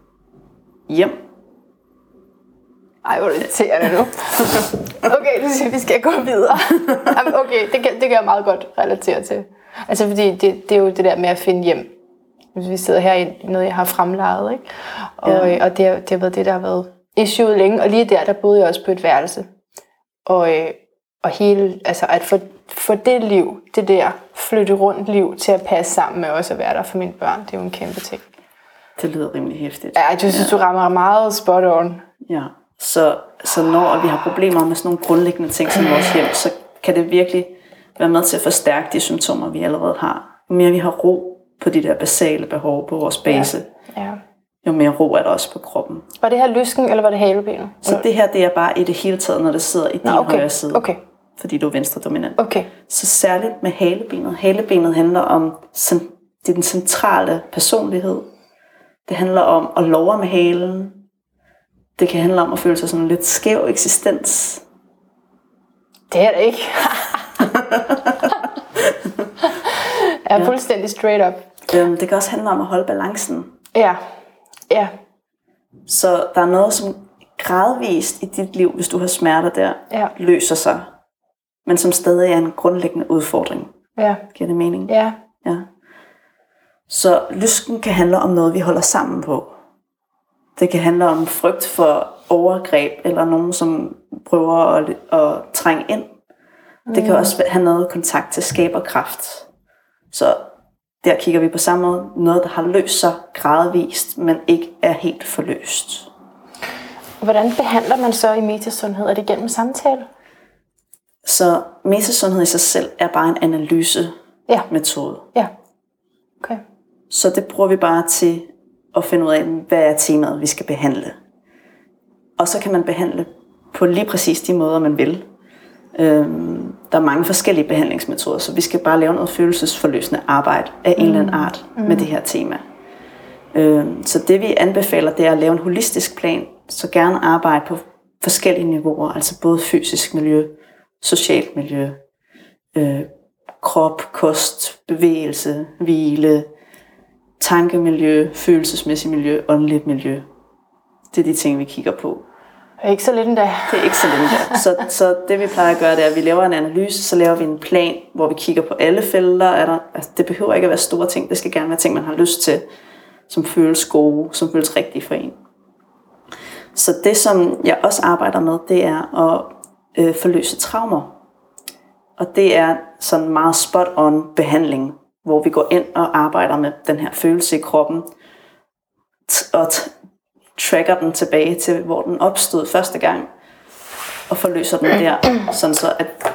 hjem.
Ej, hvor er det irriterende nu. Okay, du siger, vi skal gå videre. Jamen, okay, det kan, det kan jeg meget godt relatere til. Altså, fordi det, det er jo det der med at finde hjem. Hvis vi sidder her i noget, jeg har fremlejet, ikke? Og,
Ja.
ja. og det, det har været det, der har været issue længe. Og lige der, der boede jeg også på et værelse. Og, øh, og hele, altså at få, få det liv, det der flytte rundt liv til at passe sammen med også at være der for mine børn, det er jo en kæmpe ting.
Det lyder rimelig hæftigt.
Ja, jeg synes, du rammer meget spot on.
Ja. Så, så når vi har problemer med sådan nogle grundlæggende ting som vores hjem, så kan det virkelig være med til at forstærke de symptomer, vi allerede har. Jo mere vi har ro på de der basale behov på vores base,
Ja.
Jo mere ro er der også på kroppen.
Var det her lysken, eller var det halebenet?
Så det her, det er bare i det hele taget, når det sidder i din
Nå, okay.
højre side,
Okay,
fordi du er venstre dominant.
okay.
Så særligt med halebenet. Halebenet handler om det er den centrale personlighed. Det handler om at love med halen. Det kan handle om at føle sig sådan en lidt skæv eksistens.
Det er det ikke. jeg er fuldstændig straight up.
Øhm, Det kan også handle om at holde balancen.
Ja, ja,
Så der er noget, som gradvist i dit liv, hvis du har smerter der,
Ja.
løser sig. Men som stadig er en grundlæggende udfordring.
ja,
Giver det mening?
ja.
Ja. Så lysken kan handle om noget, vi holder sammen på. Det kan handle om frygt for overgreb, eller nogen, som prøver at, at trænge ind. Det kan også have noget kontakt til skaberkraft. Så der kigger vi på samme måde. Noget, der har løst sig gradvist, men ikke er helt forløst.
Hvordan behandler man så i metasundhed? Er det gennem samtale?
Så mesesundhed i sig selv er bare en analysemetode.
Ja. Ja. Okay.
Så det bruger vi bare til at finde ud af, hvad er temaet, vi skal behandle. Og så kan man behandle på lige præcis de måder, man vil. Øhm, der er mange forskellige behandlingsmetoder, så vi skal bare lave noget følelsesforløsende arbejde af en eller anden art med det her tema. Øhm, så det vi anbefaler, det er at lave en holistisk plan, så gerne arbejde på forskellige niveauer, altså både fysisk miljø, socialt miljø, øh, krop, kost, bevægelse, hvile, tankemiljø, følelsesmæssigt miljø, åndeligt miljø. Det er de ting, vi kigger på.
Ikke så lidt endda.
Det er ikke så lidt der. Så, så det vi plejer at gøre, det er, at vi laver en analyse, så laver vi en plan, hvor vi kigger på alle felter. Er der, altså, det behøver ikke at være store ting, det skal gerne være ting, man har lyst til, som føles gode, som føles rigtige for en. Så det, som jeg også arbejder med, det er at øh, forløse traumer. Og det er sådan meget spot-on behandling, hvor vi går ind og arbejder med den her følelse i kroppen, og tracker den tilbage til, hvor den opstod første gang, og forløser den der, sådan så at,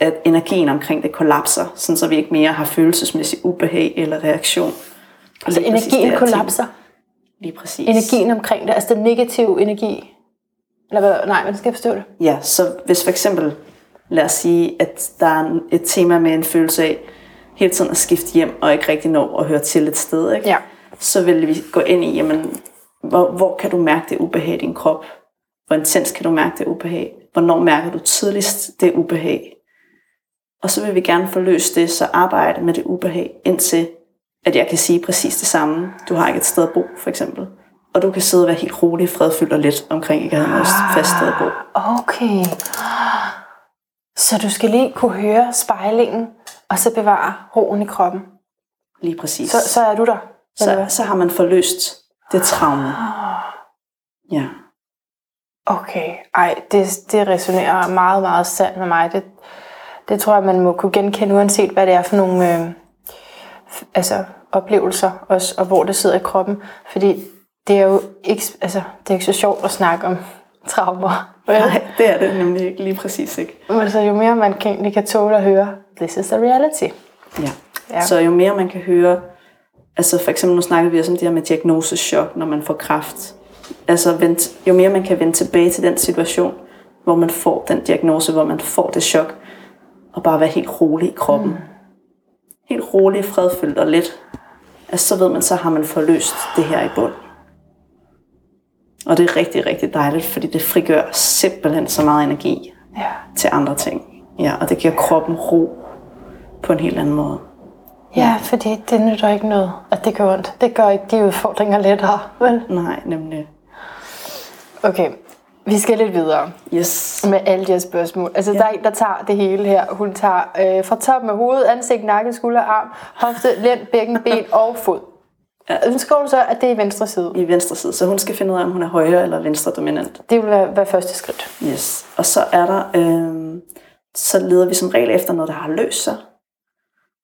at energien omkring det kollapser, sådan så vi ikke mere har følelsesmæssig ubehag eller reaktion.
Altså energien kollapser? Ting.
Lige præcis.
Energien omkring det, altså den negative energi? Eller hvad? Nej, men skal jeg forstå det?
Ja, så hvis for eksempel, lad os sige, at der er et tema med en følelse af hele tiden at skifte hjem, og ikke rigtig nå at høre til et sted, ikke?
Ja.
så vil vi gå ind i, jamen, hvor, hvor kan du mærke det ubehag i din krop? Hvor intens kan du mærke det ubehag? Hvornår mærker du tidligst det ubehag? Og så vil vi gerne få løst det, så arbejde med det ubehag, indtil at jeg kan sige præcis det samme. Du har ikke et sted at bo, for eksempel. Og du kan sidde og være helt rolig, fredfyldt og let omkring ikke at have noget fast sted at bo.
Okay. Så du skal lige kunne høre spejlingen, og så bevare roen i kroppen.
Lige præcis.
Så, så er du der.
Så, så har man forløst det traume. Ja.
Okay, ej, det, det resonerer meget, meget sandt med mig. Det, det tror jeg, man må kunne genkende, uanset hvad det er for nogle øh, altså, oplevelser, også, og hvor det sidder i kroppen. Fordi det er jo ikke, altså, det er ikke så sjovt at snakke om traumer.
Nej, det er det nemlig ikke, lige præcis ikke.
Men så jo mere man kan, kan tåle at høre, this is the reality.
Ja. ja. Så jo mere man kan høre, altså for eksempel nu snakkede vi også om det her med diagnosechok, når man får kræft. Altså vent, jo mere man kan vende tilbage til den situation, hvor man får den diagnose, hvor man får det chok, og bare være helt rolig i kroppen. Mm. Helt rolig, fredfyldt og let. Altså så ved man, så har man forløst det her i bund. Og det er rigtig, rigtig dejligt, fordi det frigør simpelthen så meget energi
ja.
til andre ting. Ja, og det giver kroppen ro på en helt anden måde.
Ja, fordi det nytter ikke noget, at det gør ondt. Det gør ikke de udfordringer lettere, vel?
Nej, nemlig.
Okay, vi skal lidt videre
yes.
med alle de her spørgsmål. Altså, ja. der er en, der tager det hele her. Hun tager øh, fra toppen af hovedet, ansigt, nakke, skulder, arm, hofte, lænd, bækken, ben og fod. Ja. skriver du så, at det er i venstre side?
I venstre side, så hun skal finde ud af, om hun er højre eller venstre dominant.
Det vil være, være første skridt.
Yes. Og så er der, øh, så leder vi som regel efter noget, der har løst sig.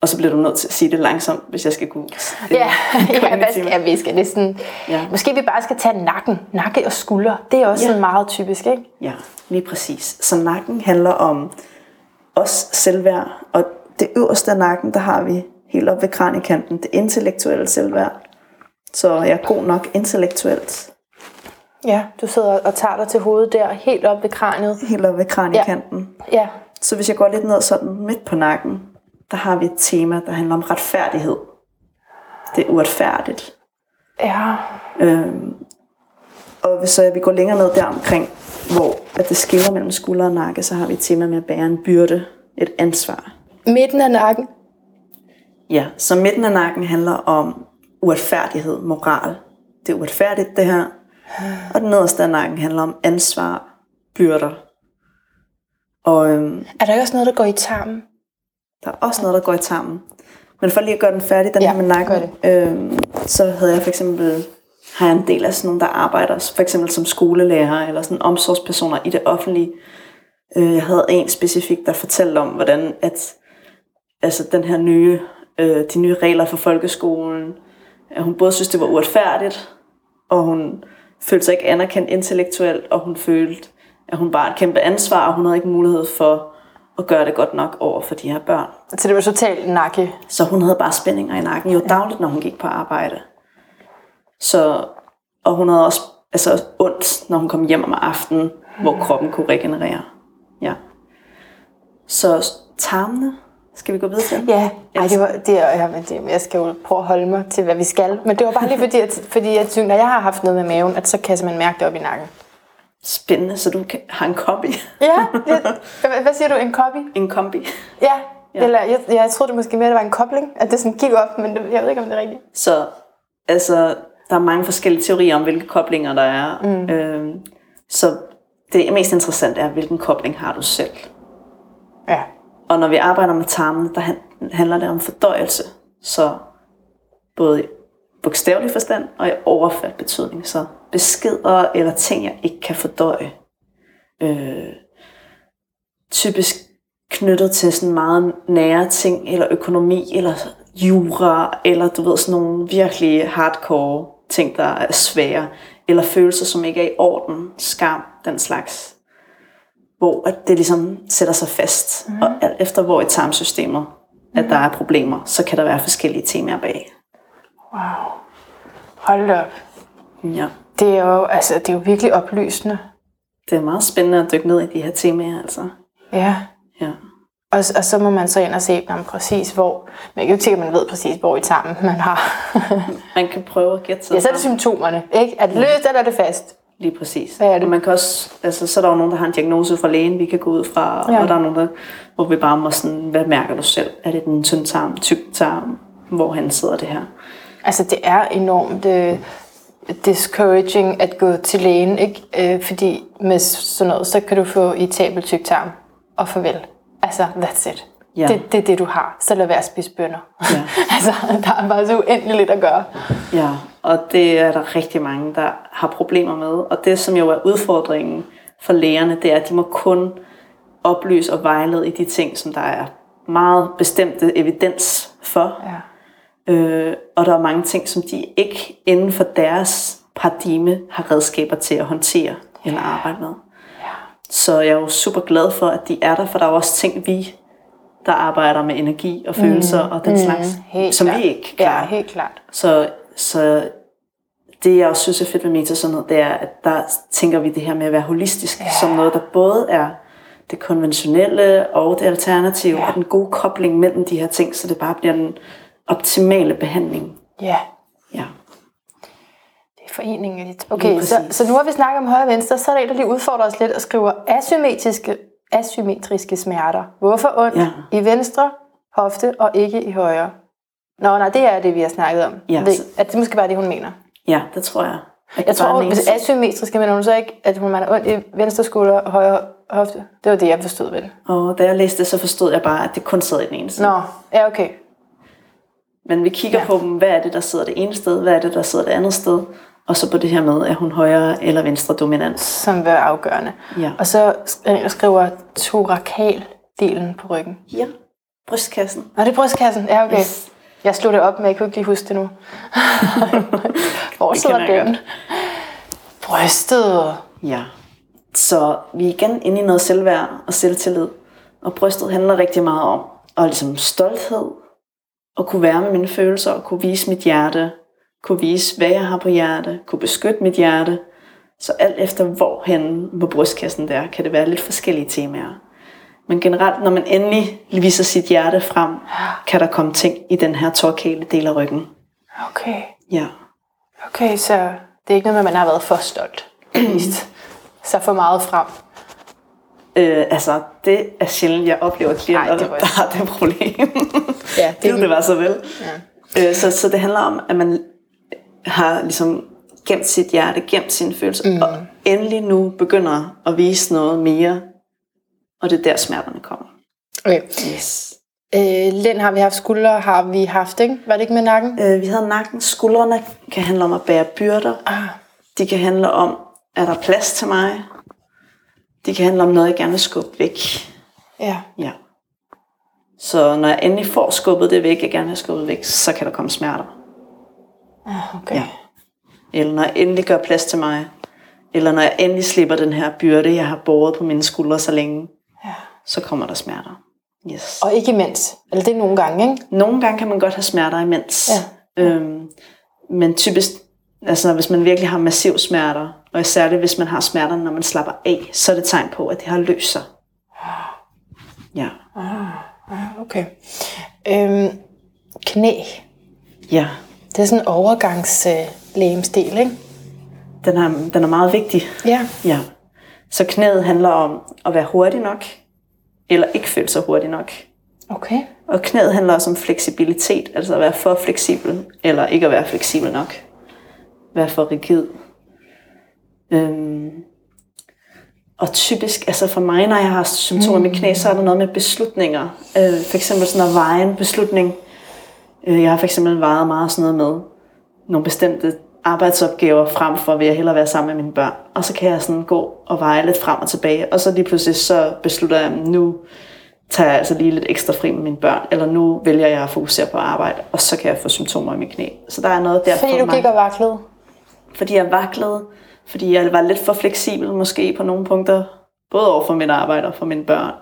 Og så bliver du nødt til at sige det langsomt, hvis jeg skal kunne...
Ja, ja, hvad skal, vi skal næsten... Ja. Måske vi bare skal tage nakken. Nakke og skulder. Det er også ja. sådan meget typisk, ikke?
Ja, lige præcis. Så nakken handler om os selvværd. Og det øverste af nakken, der har vi helt op ved kraniekanten, det intellektuelle selvværd. Så jeg er god nok intellektuelt.
Ja, du sidder og tager dig til hovedet der, helt op ved kraniet.
Helt op ved kraniekanten.
Ja. ja.
Så hvis jeg går lidt ned sådan midt på nakken, der har vi et tema, der handler om retfærdighed. Det er uretfærdigt.
Ja.
Øhm, og hvis så vi går længere ned der omkring, hvor at det skiller mellem skulder og nakke, så har vi et tema med at bære en byrde, et ansvar.
Midten af nakken?
Ja, så midten af nakken handler om uretfærdighed, moral. Det er uretfærdigt det her. Og den nederste af nakken handler om ansvar, byrder. Og, øhm,
er der også noget, der går i tarmen?
Der er også noget, der går i tarmen. Men for lige at gøre den færdig, den ja, her med nakken, øhm, så havde jeg for eksempel, har jeg en del af sådan nogle, der arbejder for eksempel som skolelærer, eller sådan omsorgspersoner i det offentlige. Øh, jeg havde en specifik, der fortalte om, hvordan at, altså den her nye, øh, de nye regler for folkeskolen, at hun både synes, det var uretfærdigt, og hun følte sig ikke anerkendt intellektuelt, og hun følte, at hun bare et kæmpe ansvar, og hun havde ikke mulighed for at gøre det godt nok over for de her børn.
Så det var totalt nakke?
Så hun havde bare spændinger i nakken, jo dagligt, når hun gik på arbejde. Så, og hun havde også altså, ondt, når hun kom hjem om aftenen, hvor kroppen kunne regenerere. Ja. Så tarmene, skal vi gå videre til?
Ja, Ej, det var, det, ja, men det, jeg skal jo prøve at holde mig til, hvad vi skal. Men det var bare lige fordi, at, fordi jeg synes, når jeg har haft noget med maven, at så kan man mærke det op i nakken.
Spændende, så du kan, har en kombi.
ja, jeg, hvad siger du, en kombi?
En kombi.
Ja, ja. Eller, jeg, jeg troede det måske mere, at det var en kobling, at det sådan gik op, men det, jeg ved ikke, om det er rigtigt.
Så altså, der er mange forskellige teorier om, hvilke koblinger der er. Mm. Øhm, Så det mest interessante er, hvilken kobling har du selv.
Ja.
Og når vi arbejder med tarmen, der han- handler det om fordøjelse. Så både i bogstavelig forstand og i overført betydning. Så beskeder eller ting, jeg ikke kan fordøje. Øh, typisk knyttet til sådan meget nære ting, eller økonomi, eller jura, eller du ved, sådan nogle virkelig hardcore ting, der er svære, eller følelser, som ikke er i orden, skam, den slags. Hvor at det ligesom sætter sig fast, mm. og alt efter hvor i tarmsystemet, at der er problemer, så kan der være forskellige temaer bag.
Wow. Hold op.
Ja.
Det er jo, altså, det er jo virkelig oplysende.
Det er meget spændende at dykke ned i de her temaer, altså.
Ja.
Ja.
Og, og så må man så ind og se jamen, præcis hvor. Men jeg er jo ikke at man ved præcis, hvor i tarmen man har.
Man kan prøve at gætte sig
ja, så er det symptomerne. Ikke? Er det løst, eller er det fast?
Lige præcis.
Hvad er det?
Og man kan også, altså, så er der jo nogen, der har en diagnose fra lægen, vi kan gå ud fra,
Ja.
og der er nogen, der, hvor vi bare må sådan, hvad mærker du selv? Er det den tynd tarm, tyk tarm? Hvor han sidder det her?
Altså, det er enormt øh, discouraging at gå til lægen, ikke? Øh, fordi med sådan noget, så kan du få irritabel tyktarm og farvel. Altså, that's it.
Ja.
Det, det er det, du har. Så lad være at spise bønner.
Ja.
altså, der er bare så uendeligt lidt at gøre.
Ja, og det er der rigtig mange, der har problemer med. Og det, som jo er udfordringen for lægerne, det er, at de må kun oplyse og vejlede i de ting, som der er meget bestemte evidens for.
Ja.
Øh, og der er mange ting, som de ikke inden for deres paradigme har redskaber til at håndtere eller arbejde med. Så jeg er jo super glad for, at de er der, for der er jo også ting, vi, der arbejder med energi og følelser og den slags,
Mm. Helt
som
klart.
vi ikke
Ja,
klarer.
helt klart.
Så, så det, jeg også synes er fedt ved Meta sådan noget, det er, at der tænker vi det her med at være holistisk, ja. som noget, der både er det konventionelle og det alternative,
Ja.
ja. og den gode kobling mellem de her ting, så det bare bliver den optimale behandling.
Ja,
Ja.
Det foreningen to. Okay,
Lige
så, så nu har vi snakket om højre og venstre, så er der en, der lige udfordrer os lidt og skriver asymmetriske, asymmetriske smerter. Hvorfor ondt
Ja.
i venstre hofte og ikke i højre? Nå, nej, det er det, vi har snakket om.
Ja, så-
at det måske bare det, hun mener.
ja, det tror jeg.
Jeg
det er
tror, hvis asymmetrisk mener hun så ikke, at hun har ondt i venstre skulder og højre hofte. Det var det, jeg forstod ved det.
Og da jeg læste det, så forstod jeg bare, at det kun sad i den ene side.
Nå, ja, okay.
Men vi kigger
ja.
på dem, hvad er det, der sidder det ene sted, hvad er det, der sidder det andet sted, og så på det her med, er hun højre eller venstre dominant.
Som være afgørende.
Ja.
Og så sk- skriver torakal-delen på ryggen.
Ja, brystkassen.
Nå, det er brystkassen. Ja, okay.
Yes.
Jeg slog det op, men jeg kunne ikke lige huske det nu. Hvor sidder den? Brystet.
Ja. Så vi er igen inde i noget selvværd og selvtillid. Og brystet handler rigtig meget om at ligesom stolthed, at kunne være med mine følelser, og kunne vise mit hjerte, kunne vise, hvad jeg har på hjerte, kunne beskytte mit hjerte. Så alt efter hvorhen på brystkassen der, kan det være lidt forskellige temaer. Men generelt, når man endelig viser sit hjerte frem, kan der komme ting i den her torkale del af ryggen.
Okay.
Ja.
Okay, så det er ikke noget med, at man har været for stolt. Så for meget frem.
Øh, altså, det er sjældent, jeg oplever klienter,
Ej, det var-
der har det problem.
Ja,
det ville det var så vel.
Ja.
Øh, så, så det handler om, at man har ligesom gemt sit hjerte, gemt sine følelser, mm. og endelig nu begynder at vise noget mere, og det er der smerterne kommer.
Okay.
Yes.
Øh, lænd har vi haft, skuldre har vi haft, ikke? Var det ikke med nakken?
Øh, vi havde nakken. Skuldrene kan handle om at bære byrder.
Ah.
De kan handle om, er der plads til mig? De kan handle om noget, jeg gerne vil skubbe væk.
Ja.
Ja. Så når jeg endelig får skubbet det væk, jeg gerne vil have skubbet væk, så kan der komme smerter.
Ah, okay.
Ja. Eller når jeg endelig gør plads til mig. Eller når jeg endelig slipper den her byrde, jeg har båret på mine skuldre så længe,
ja.
så kommer der smerter. Yes.
Og ikke imens. Eller det er nogle gange, ikke?
Nogle gange kan man godt have smerter imens.
Ja.
Øhm, men typisk, altså hvis man virkelig har massiv smerter, og især det, hvis man har smerter, når man slapper af, så er det tegn på, at det har løst sig. Ja.
Ah, okay. Øhm, knæ.
Ja.
Det er sådan en overgangslægemstil, ikke?
Den er, den er meget vigtig.
Ja.
Ja. Så knæet handler om at være hurtig nok, eller ikke føle sig hurtig nok.
Okay.
Og knæet handler også om fleksibilitet, altså at være for fleksibel, eller ikke at være fleksibel nok. Være for rigid. Øhm, og typisk, altså for mig, når jeg har symptomer mm. med knæ, så er der noget med beslutninger. Øh, for eksempel sådan at veje en beslutning. Øh, jeg har eksempel vejet meget sådan noget med nogle bestemte arbejdsopgaver frem for, vil jeg hellere være sammen med mine børn. Og så kan jeg sådan gå og veje lidt frem og tilbage. Og så lige pludselig så beslutter jeg, nu tager jeg altså lige lidt ekstra fri med mine børn, eller nu vælger jeg at fokusere på arbejde, og så kan jeg få symptomer i mit knæ. Så der er noget der
Fordi du gik og vaklede?
Fordi jeg vaklede, fordi jeg var lidt for fleksibel måske på nogle punkter, både over for mit arbejde og for mine børn.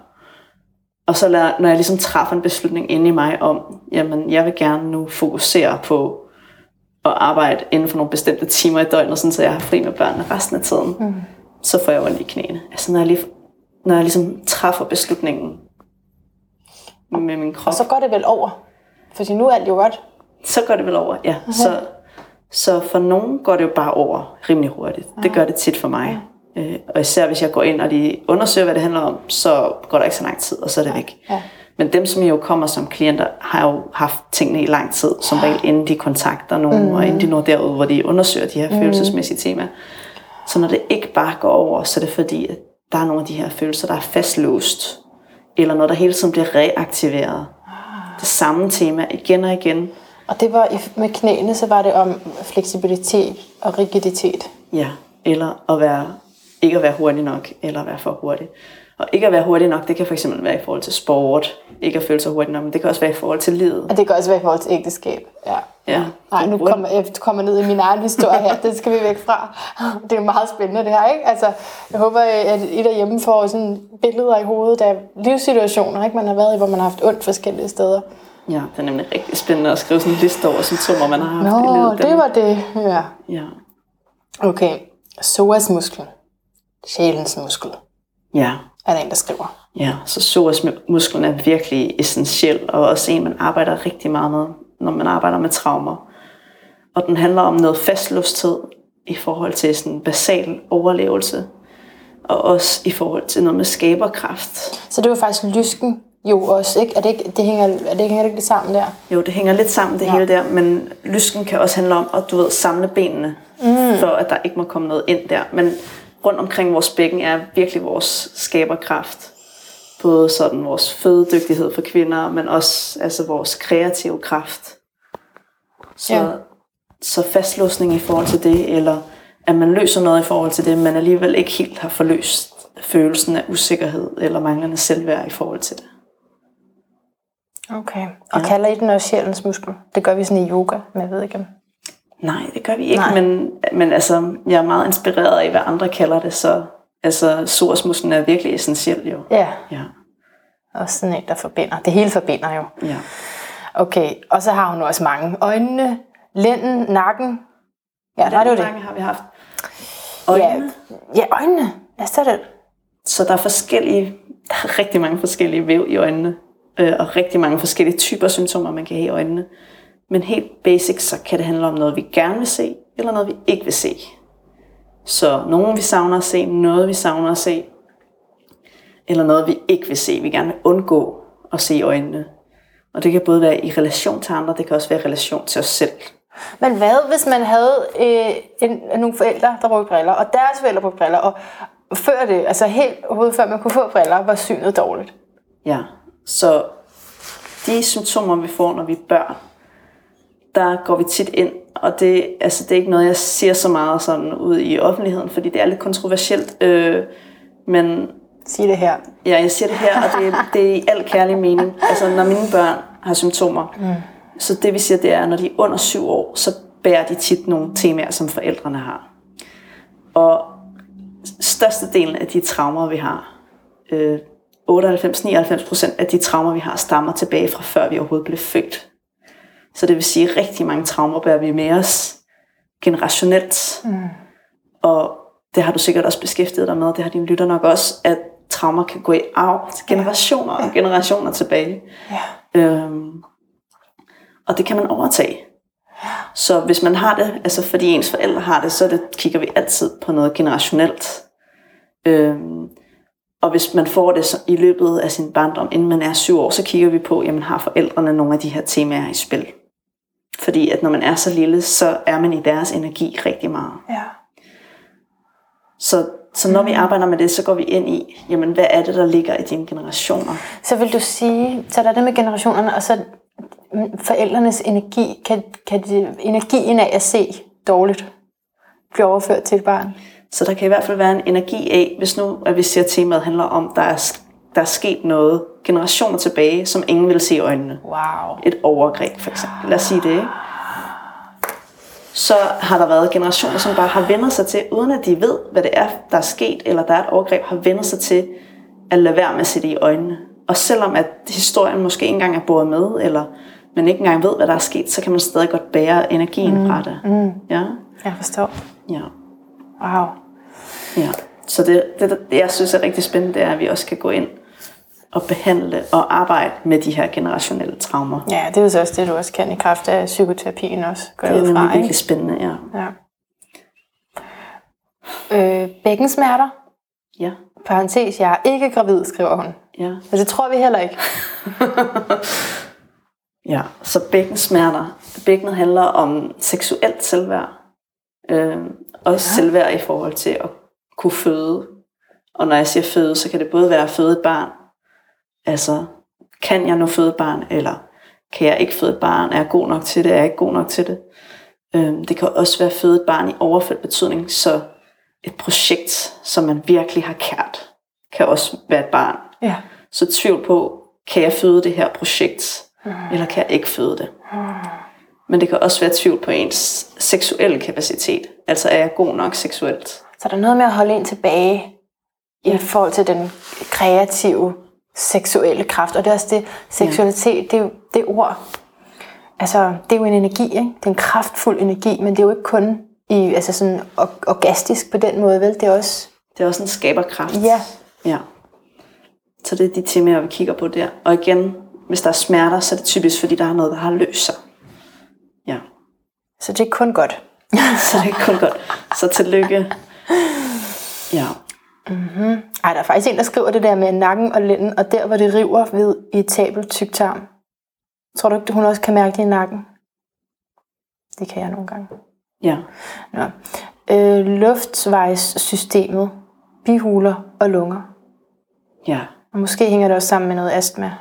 Og så lad, når jeg ligesom træffer en beslutning inde i mig om, jamen jeg vil gerne nu fokusere på at arbejde inden for nogle bestemte timer i døgnet, sådan, så jeg har fri med børnene resten af tiden, mm. så får jeg ondt i knæene. Altså når jeg, lige, når jeg ligesom træffer beslutningen med min krop.
Og så går det vel over? Fordi nu er alt jo godt.
Så går det vel over, ja. Okay. Så, så for nogen går det jo bare over rimelig hurtigt. Det gør det tit for mig. Ja. Øh, og især hvis jeg går ind og lige undersøger, hvad det handler om, så går der ikke så lang tid, og så er det væk. Ja. Men dem, som jo kommer som klienter, har jo haft tingene i lang tid, som regel inden de kontakter nogen, mm. og inden de når derud, hvor de undersøger de her mm. følelsesmæssige temaer. Så når det ikke bare går over, så er det fordi, at der er nogle af de her følelser, der er fastlåst eller når der hele tiden bliver reaktiveret. Det samme tema igen og igen.
Og det var med knæene, så var det om fleksibilitet og rigiditet.
Ja, eller at være, ikke at være hurtig nok, eller at være for hurtig. Og ikke at være hurtig nok, det kan fx være i forhold til sport, ikke at føle sig hurtig nok, men det kan også være i forhold til livet.
Og det kan også være i forhold til ægteskab, ja.
ja.
Nej, nu kommer jeg kommer ned i min egen historie her, det skal vi væk fra. Det er meget spændende det her, ikke? Altså, jeg håber, at I derhjemme får sådan billeder i hovedet af livssituationer, ikke? Man har været i, hvor man har haft ondt forskellige steder.
Ja, det er nemlig rigtig spændende at skrive sådan en liste over symptomer, man har haft
Nå,
i livet.
det var det, ja.
Ja.
Okay, psoasmusklen. Sjælens muskel.
Ja.
Er der en, der skriver.
Ja, så psoasmusklen er virkelig essentiel, og også en, man arbejder rigtig meget med, når man arbejder med traumer. Og den handler om noget fastlåsthed i forhold til sådan basal overlevelse, og også i forhold til noget med skaberkraft.
Så det var faktisk lysken jo også, ikke? Er det, ikke, det hænger, er det hænger ikke lidt sammen der?
Jo, det hænger lidt sammen det ja. hele der, men lysken kan også handle om at du ved, samle benene, mm. for at der ikke må komme noget ind der. Men rundt omkring vores bækken er virkelig vores skaberkraft. Både sådan vores fødedygtighed for kvinder, men også altså vores kreative kraft. Så, ja. så fastlåsning i forhold til det, eller at man løser noget i forhold til det, men alligevel ikke helt har forløst følelsen af usikkerhed eller manglende selvværd i forhold til det.
Okay. Og ja. kalder I den også sjælens muskel? Det gør vi sådan i yoga, men jeg ved ikke.
Nej, det gør vi ikke, men, men altså, jeg er meget inspireret af, hvad andre kalder det, så altså, sorsmusklen er virkelig essentiel jo.
Ja.
ja.
Og sådan en, der forbinder. Det hele forbinder jo.
Ja.
Okay, og så har hun også mange. Øjnene, lænden, nakken. Ja, der er det jo det.
Mange har vi haft. Øjnene.
Ja, ja øjnene. Ja, så er det.
Så der er forskellige, der er rigtig mange forskellige væv i øjnene. Øh, og rigtig mange forskellige typer symptomer, man kan have i øjnene. Men helt basic, så kan det handle om noget, vi gerne vil se, eller noget, vi ikke vil se. Så nogen vi savner at se, noget vi savner at se, eller noget vi ikke vil se, vi gerne vil undgå at se i øjnene. Og det kan både være i relation til andre, det kan også være i relation til os selv.
Men hvad, hvis man havde øh, en, nogle forældre, der brugte briller, og deres forældre brugte briller, og før det, altså helt overhovedet før man kunne få briller, var synet dårligt?
Ja, så de symptomer, vi får, når vi er børn, der går vi tit ind, og det, altså, det er ikke noget, jeg siger så meget sådan ud i offentligheden, fordi det er lidt kontroversielt, øh, men...
Sig det her.
Ja, jeg siger det her, og det, det er i al kærlig mening. Altså, når mine børn har symptomer, mm. så det vi siger, det er, når de er under syv år, så bærer de tit nogle temaer, som forældrene har. Og størstedelen af de traumer, vi har, øh, 98-99 procent af de traumer, vi har, stammer tilbage fra før vi overhovedet blev født. Så det vil sige, at rigtig mange traumer bærer vi med os generationelt. Mm. Og det har du sikkert også beskæftiget dig med, det har dine lytter nok også, at traumer kan gå i arv til generationer ja. og generationer tilbage.
Ja. Øhm,
og det kan man overtage. Så hvis man har det, altså fordi ens forældre har det, så det, kigger vi altid på noget generationelt. Øhm, og hvis man får det i løbet af sin barndom, inden man er syv år, så kigger vi på, jamen har forældrene nogle af de her temaer i spil. Fordi at når man er så lille, så er man i deres energi rigtig meget.
Ja.
Så Så når mm. vi arbejder med det, så går vi ind i, jamen hvad er det, der ligger i dine generationer?
Så vil du sige, så der er det med generationerne, og så forældrenes energi, kan, kan det, energien af at se dårligt blive overført til et barn?
Så der kan i hvert fald være en energi af, hvis nu at vi at temaet handler om, der er, der er sket noget generationer tilbage, som ingen vil se i øjnene.
Wow.
Et overgreb for eksempel. Lad os sige det, ikke? så har der været generationer, som bare har vendt sig til, uden at de ved, hvad det er, der er sket, eller der er et overgreb, har vendt sig til at lade være med at se det i øjnene. Og selvom at historien måske ikke engang er båret med, eller man ikke engang ved, hvad der er sket, så kan man stadig godt bære energien mm. fra det.
Mm.
Ja?
Jeg forstår.
Ja.
Wow.
Ja. Så det, det, det, jeg synes er rigtig spændende, det er, at vi også kan gå ind og behandle og arbejde med de her generationelle traumer.
Ja, det er jo så også det, du også kan i kraft af psykoterapien også.
Går det er nemlig virkelig spændende, ja.
ja. Øh, bækkensmerter.
Ja.
Parenthes, jeg er ikke gravid, skriver hun.
Ja.
Men det tror vi heller ikke.
ja, så bækkensmerter. Bækkenet handler om seksuelt selvværd. Øh, også ja. selvværd i forhold til at kunne føde. Og når jeg siger føde, så kan det både være at føde et barn, Altså, kan jeg nu føde barn, eller kan jeg ikke føde barn? Er jeg god nok til det? Er jeg ikke god nok til det? Øhm, det kan også være føde et barn i overført betydning, så et projekt, som man virkelig har kært, kan også være et barn.
Ja.
Så tvivl på, kan jeg føde det her projekt, mm. eller kan jeg ikke føde det? Mm. Men det kan også være tvivl på ens seksuelle kapacitet. Altså er jeg god nok seksuelt?
Så der er noget med at holde en tilbage i forhold til den kreative seksuelle kraft. Og det er også det, seksualitet, ja. det, er det ord, altså det er jo en energi, ikke? det er en kraftfuld energi, men det er jo ikke kun i, altså sådan orgastisk på den måde, vel? Det er også...
Det er også en skaberkraft.
Ja.
Ja. Så det er de temaer, vi kigger på der. Og igen, hvis der er smerter, så er det typisk, fordi der er noget, der har løst sig. Ja.
Så det er kun godt.
så det er kun godt. Så tillykke. Ja.
Mm-hmm. Ej, der er faktisk en, der skriver det der med nakken og lænden, og der, hvor det river ved irritabel tyktarm. Tror du ikke, hun også kan mærke det i nakken? Det kan jeg nogle gange.
Ja.
Nå. Øh, luftvejssystemet, bihuler og lunger.
Ja.
Og måske hænger det også sammen med noget astma.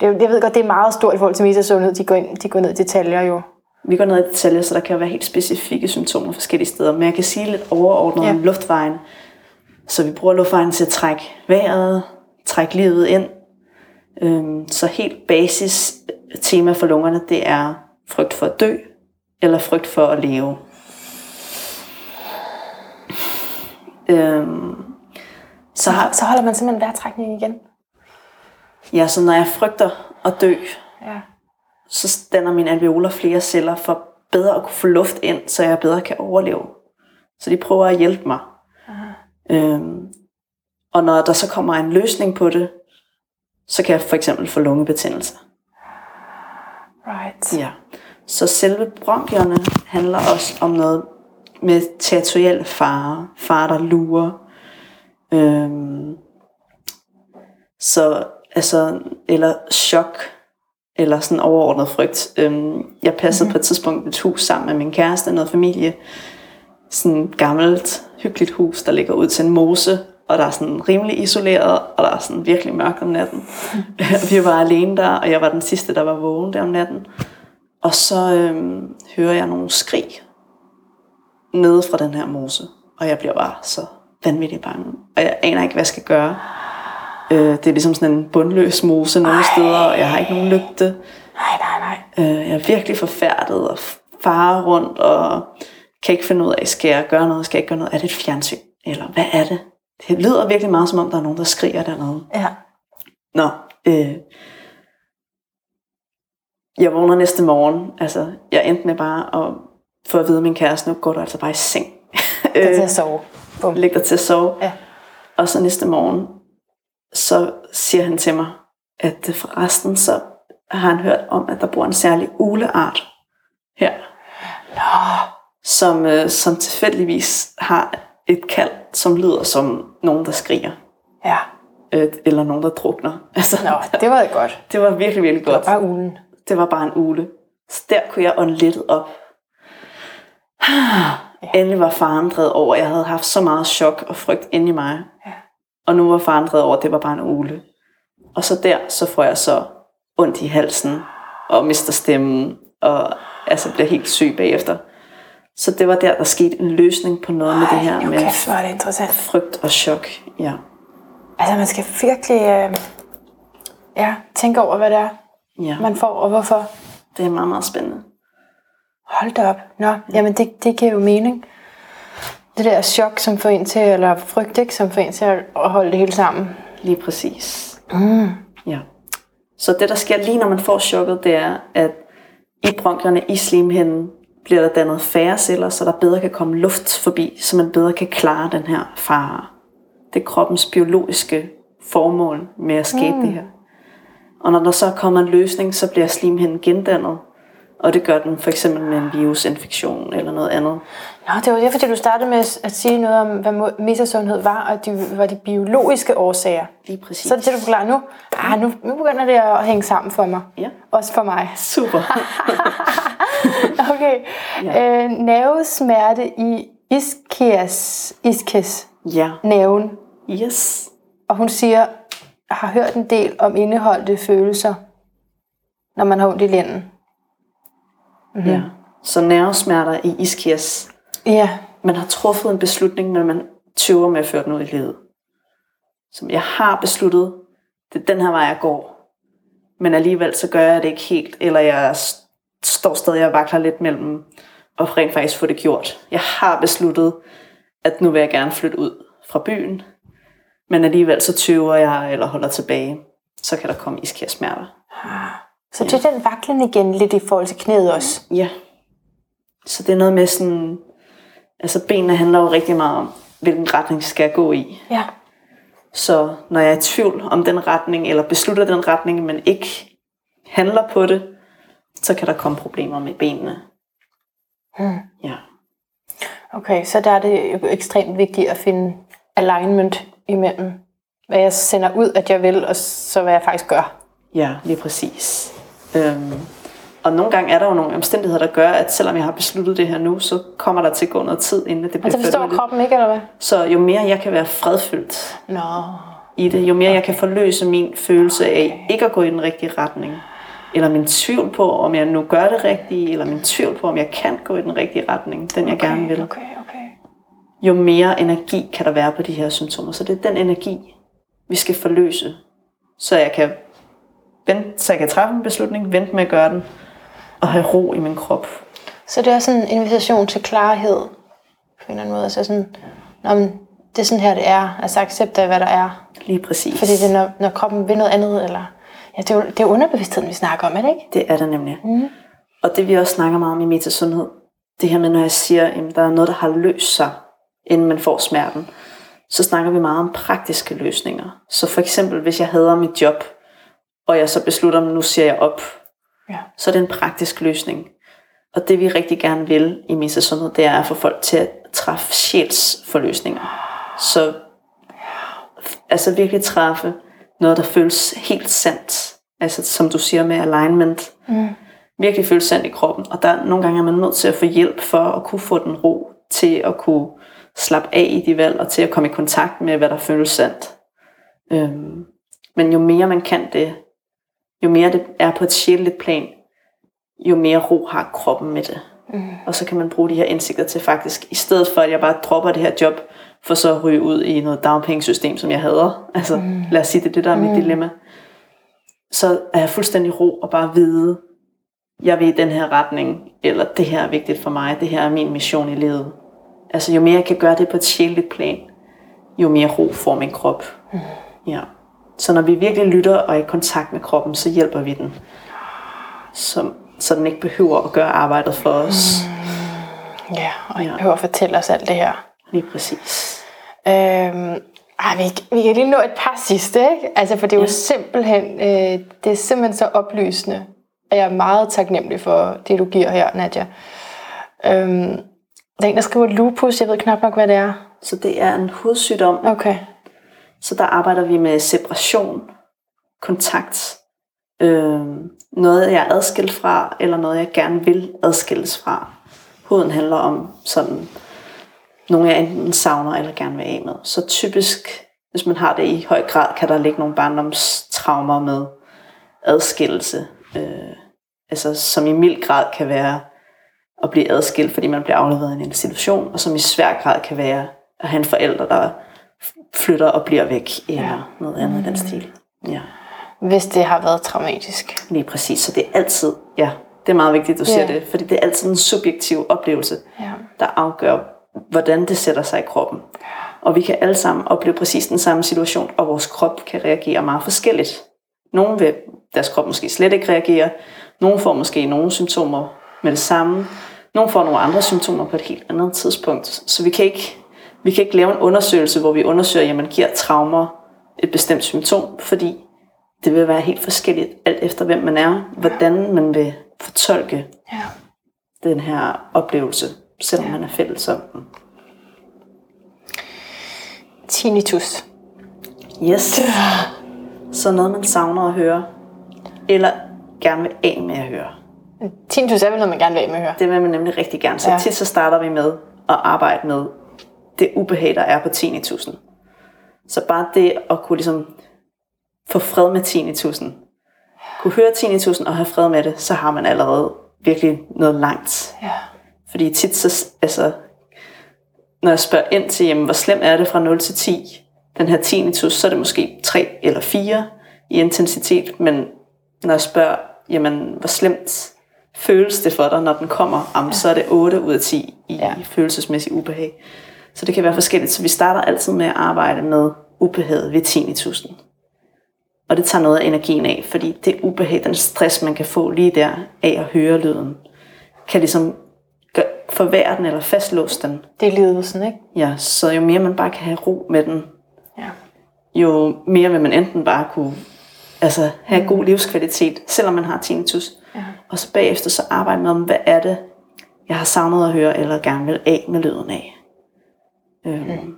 Det, jeg ved godt, det er meget stort i forhold til metasundhed. De går, ind, de går ned i detaljer jo.
Vi går ned i detaljer, så der kan være helt specifikke symptomer forskellige steder. Men jeg kan sige lidt overordnet ja. om luftvejen. Så vi bruger luftvejen til at trække vejret, trække livet ind. Øhm, så helt basis tema for lungerne, det er frygt for at dø, eller frygt for at leve. Øhm,
så, har, så holder man simpelthen vejrtrækningen igen?
Ja, så når jeg frygter at dø,
ja
så danner mine alveoler flere celler for bedre at kunne få luft ind, så jeg bedre kan overleve. Så de prøver at hjælpe mig. Øhm, og når der så kommer en løsning på det, så kan jeg for eksempel få lungebetændelse.
Right.
Ja. Så selve bronkierne handler også om noget med territoriel fare, fare der lurer. Øhm, så altså, eller chok, eller sådan overordnet frygt. Øhm, jeg passede mm-hmm. på et tidspunkt et hus sammen med min kæreste og noget familie. Sådan et gammelt, hyggeligt hus, der ligger ud til en mose, og der er sådan rimelig isoleret, og der er sådan virkelig mørkt om natten. Mm. Vi var alene der, og jeg var den sidste, der var vågen der om natten. Og så øhm, hører jeg nogle skrig nede fra den her mose, og jeg bliver bare så vanvittigt bange. Og jeg aner ikke, hvad jeg skal gøre. Øh, det er ligesom sådan en bundløs mose nogle Ej. steder, og jeg har ikke nogen lygte.
Nej, nej, nej.
Øh, jeg er virkelig forfærdet og farer rundt, og kan ikke finde ud af, skal jeg gøre noget, skal jeg ikke gøre noget? Er det et fjernsyn? Eller hvad er det? Det lyder virkelig meget som om, der er nogen, der skriger dernede.
Ja.
Nå, øh, jeg vågner næste morgen. Altså, jeg endte med bare at få at vide af min kæreste, nu går du altså bare i seng.
Læg dig til at sove.
Bum. Læg dig til at sove.
Ja.
Og så næste morgen, så siger han til mig, at forresten så har han hørt om, at der bor en særlig uleart her.
Nå.
Som, øh, som tilfældigvis har et kald, som lyder som nogen, der skriger.
Ja.
Øh, eller nogen, der drukner.
Altså, Nå, det var godt.
Det var virkelig, virkelig godt.
Det var bare ulen.
Det var bare en ule. Så der kunne jeg ånde lidt op. Ja. Endelig var faren drevet over. Jeg havde haft så meget chok og frygt inde i mig. Ja. Og nu var faren drevet over, det var bare en ule. Og så der, så får jeg så ondt i halsen, og mister stemmen, og altså bliver helt syg bagefter. Så det var der, der skete en løsning på noget Ej, med det her med
hvor er det interessant.
frygt og chok. Ja.
Altså man skal virkelig øh, ja, tænke over, hvad det er,
ja,
man får, og hvorfor.
det er meget, meget spændende.
Hold da op. Nå, jamen det, det giver jo mening. Det der chok, som får en til, eller frygt, ikke, som får en til at holde det hele sammen.
Lige præcis. Mm. Ja. Så det, der sker lige når man får chokket, det er, at i bronkierne, i slimhinden, bliver der dannet færre celler, så der bedre kan komme luft forbi, så man bedre kan klare den her fare. Det er kroppens biologiske formål med at skabe mm. det her. Og når der så kommer en løsning, så bliver slimhinden gendannet, og det gør den for eksempel med en virusinfektion eller noget andet.
Nå, det var det, fordi du startede med at sige noget om, hvad mesosundhed var, og de var de biologiske årsager.
Lige præcis.
Så er det det, du forklarer nu. Ah, nu, nu begynder det at hænge sammen for mig.
Ja.
Også for mig.
Super.
Okay.
Ja.
Øh, nervesmerte i ischias, iskes,
ja.
nerven.
Yes.
Og hun siger, har hørt en del om indeholdte følelser, når man har ondt i lænden.
Mm-hmm. Ja. Så nervesmerter i ischias.
Ja.
Man har truffet en beslutning, men man tøver med at føre den ud i livet. Som jeg har besluttet, det er den her vej, jeg går. Men alligevel så gør jeg det ikke helt, eller jeg står stadig og vakler lidt mellem og rent faktisk få det gjort. Jeg har besluttet, at nu vil jeg gerne flytte ud fra byen, men alligevel så tøver jeg eller holder tilbage. Så kan der komme iskærsmerter.
Så det er den vaklen igen lidt i forhold til knæet også?
Ja. Så det er noget med sådan, altså benene handler jo rigtig meget om, hvilken retning skal jeg gå i.
Ja.
Så når jeg er i tvivl om den retning, eller beslutter den retning, men ikke handler på det, så kan der komme problemer med benene.
Hmm.
Ja.
Okay, så der er det jo ekstremt vigtigt at finde alignment imellem, hvad jeg sender ud, at jeg vil, og så hvad jeg faktisk gør.
Ja, lige præcis. Øhm, og nogle gange er der jo nogle omstændigheder, der gør, at selvom jeg har besluttet det her nu, så kommer der til at gå noget tid, inden det bliver
Og det forstår
færdigt.
kroppen ikke, eller hvad?
Så jo mere jeg kan være fredfyldt
Nå.
i det, jo mere okay. jeg kan forløse min følelse af ikke at gå i den rigtige retning, eller min tvivl på, om jeg nu gør det rigtige, eller min tvivl på, om jeg kan gå i den rigtige retning, den jeg
okay,
gerne vil.
Okay, okay.
Jo mere energi kan der være på de her symptomer. Så det er den energi, vi skal forløse, så jeg kan, vente, så jeg kan træffe en beslutning, vente med at gøre den, og have ro i min krop.
Så det er sådan en invitation til klarhed, på en eller anden måde. Altså sådan, Nå, men det er sådan her, det er. Altså accept af, hvad der er.
Lige præcis.
Fordi det er, når, når kroppen vil noget andet, eller... Ja, det er jo, det er underbevidstheden, vi snakker om, er det ikke?
Det er det nemlig.
Mm.
Og det vi også snakker meget om i metasundhed, det her med, når jeg siger, at der er noget, der har løst sig, inden man får smerten, så snakker vi meget om praktiske løsninger. Så for eksempel, hvis jeg hader mit job, og jeg så beslutter, at nu siger jeg op,
Ja.
så er det en praktisk løsning. Og det vi rigtig gerne vil i metasundhed, det er at få folk til at træffe sjælsforløsninger. Så altså virkelig træffe noget, der føles helt sandt. Altså som du siger med alignment.
Mm.
Virkelig føles sandt i kroppen. Og der nogle gange er man nødt til at få hjælp for at kunne få den ro til at kunne slappe af i de valg, og til at komme i kontakt med, hvad der føles sandt. Øhm, men jo mere man kan det, jo mere det er på et sjældent plan, jo mere ro har kroppen med det.
Mm.
Og så kan man bruge de her indsigter til faktisk, i stedet for at jeg bare dropper det her job, for så at ryge ud i noget dagpengesystem, som jeg hader. Altså, mm. lad os sige, det er det, der er mit
Mm.
dilemma. Så er jeg fuldstændig ro og bare vide, jeg vil i den her retning, eller det her er vigtigt for mig, det her er min mission i livet. Altså, jo mere jeg kan gøre det på et sjældent plan, jo mere ro får min krop.
Mm.
Ja. Så når vi virkelig lytter og er i kontakt med kroppen, så hjælper vi den. Så, så den ikke behøver at gøre arbejdet for os.
Ja, og ikke
Ja.
behøver at fortælle os alt det her.
Lige præcis.
Øhm, ej, vi, vi kan lige nå et par sidste, ikke? Altså, for det er jo
Ja.
simpelthen, øh, det er simpelthen så oplysende. Og jeg er meget taknemmelig for det, du giver her, Nadja. Øhm, der er en, der skriver lupus. Jeg ved knap nok, hvad det er.
Så det er en hudsygdom.
Okay.
Så der arbejder vi med separation, kontakt, øh, noget jeg er adskilt fra, eller noget jeg gerne vil adskilles fra. Huden handler om sådan nogle jeg enten savner eller gerne vil af med. Så typisk, hvis man har det i høj grad, kan der ligge nogle barndomstraumer med adskillelse. Øh, altså som i mild grad kan være at blive adskilt, fordi man bliver afleveret i en institution, og som i svær grad kan være at have en forælder, der flytter og bliver væk, eller ja. noget andet i den stil. Ja.
Hvis det har været traumatisk.
Lige præcis, så det er altid, ja, det er meget vigtigt, du siger det, fordi det er altid en subjektiv oplevelse, ja. der afgør, hvordan det sætter sig i kroppen. Og vi kan alle sammen opleve præcis den samme situation, og vores krop kan reagere meget forskelligt. Nogle vil deres krop måske slet ikke reagere, nogle får måske nogle symptomer med det samme, nogle får nogle andre symptomer på et helt andet tidspunkt. Så vi kan ikke, vi kan ikke lave en undersøgelse, hvor vi undersøger, jamen giver traumer et bestemt symptom, fordi det vil være helt forskelligt, alt efter hvem man er, hvordan man vil fortolke ja. den her oplevelse, selvom ja. man er fælles om den.
Tinnitus.
Yes. Så noget, man savner at høre, eller gerne vil af med at høre.
Tinnitus er vel noget, man gerne vil af med at høre?
Det vil man nemlig rigtig gerne. Så ja. tit så starter vi med at arbejde med det ubehag, der er på tinnitusen. Så bare det at kunne ligesom få fred med tinnitusen, kunne høre tinnitusen og have fred med det, så har man allerede virkelig noget langt. Ja. Fordi tit så, altså, når jeg spørger ind til, jamen, hvor slemt er det fra 0 til 10, den her tinnitus, så er det måske 3 eller 4 i intensitet, men når jeg spørger, jamen, hvor slemt føles det for dig, når den kommer, jamen, ja. så er det 8 ud af 10 i ja. følelsesmæssig ubehag. Så det kan være forskelligt. Så vi starter altid med at arbejde med ubehaget ved tinnitusen. Og det tager noget af energien af, fordi det ubehag, den stress, man kan få lige der af at høre lyden, kan ligesom forvære den eller fastlåse den.
Det er lidelsen, ikke?
Ja, så jo mere man bare kan have ro med den, ja. jo mere vil man enten bare kunne altså, have mm. god livskvalitet, selvom man har tinnitus. Ja. Og så bagefter så arbejde med, hvad er det, jeg har savnet at høre, eller gerne vil af med lyden af. Øhm, mm.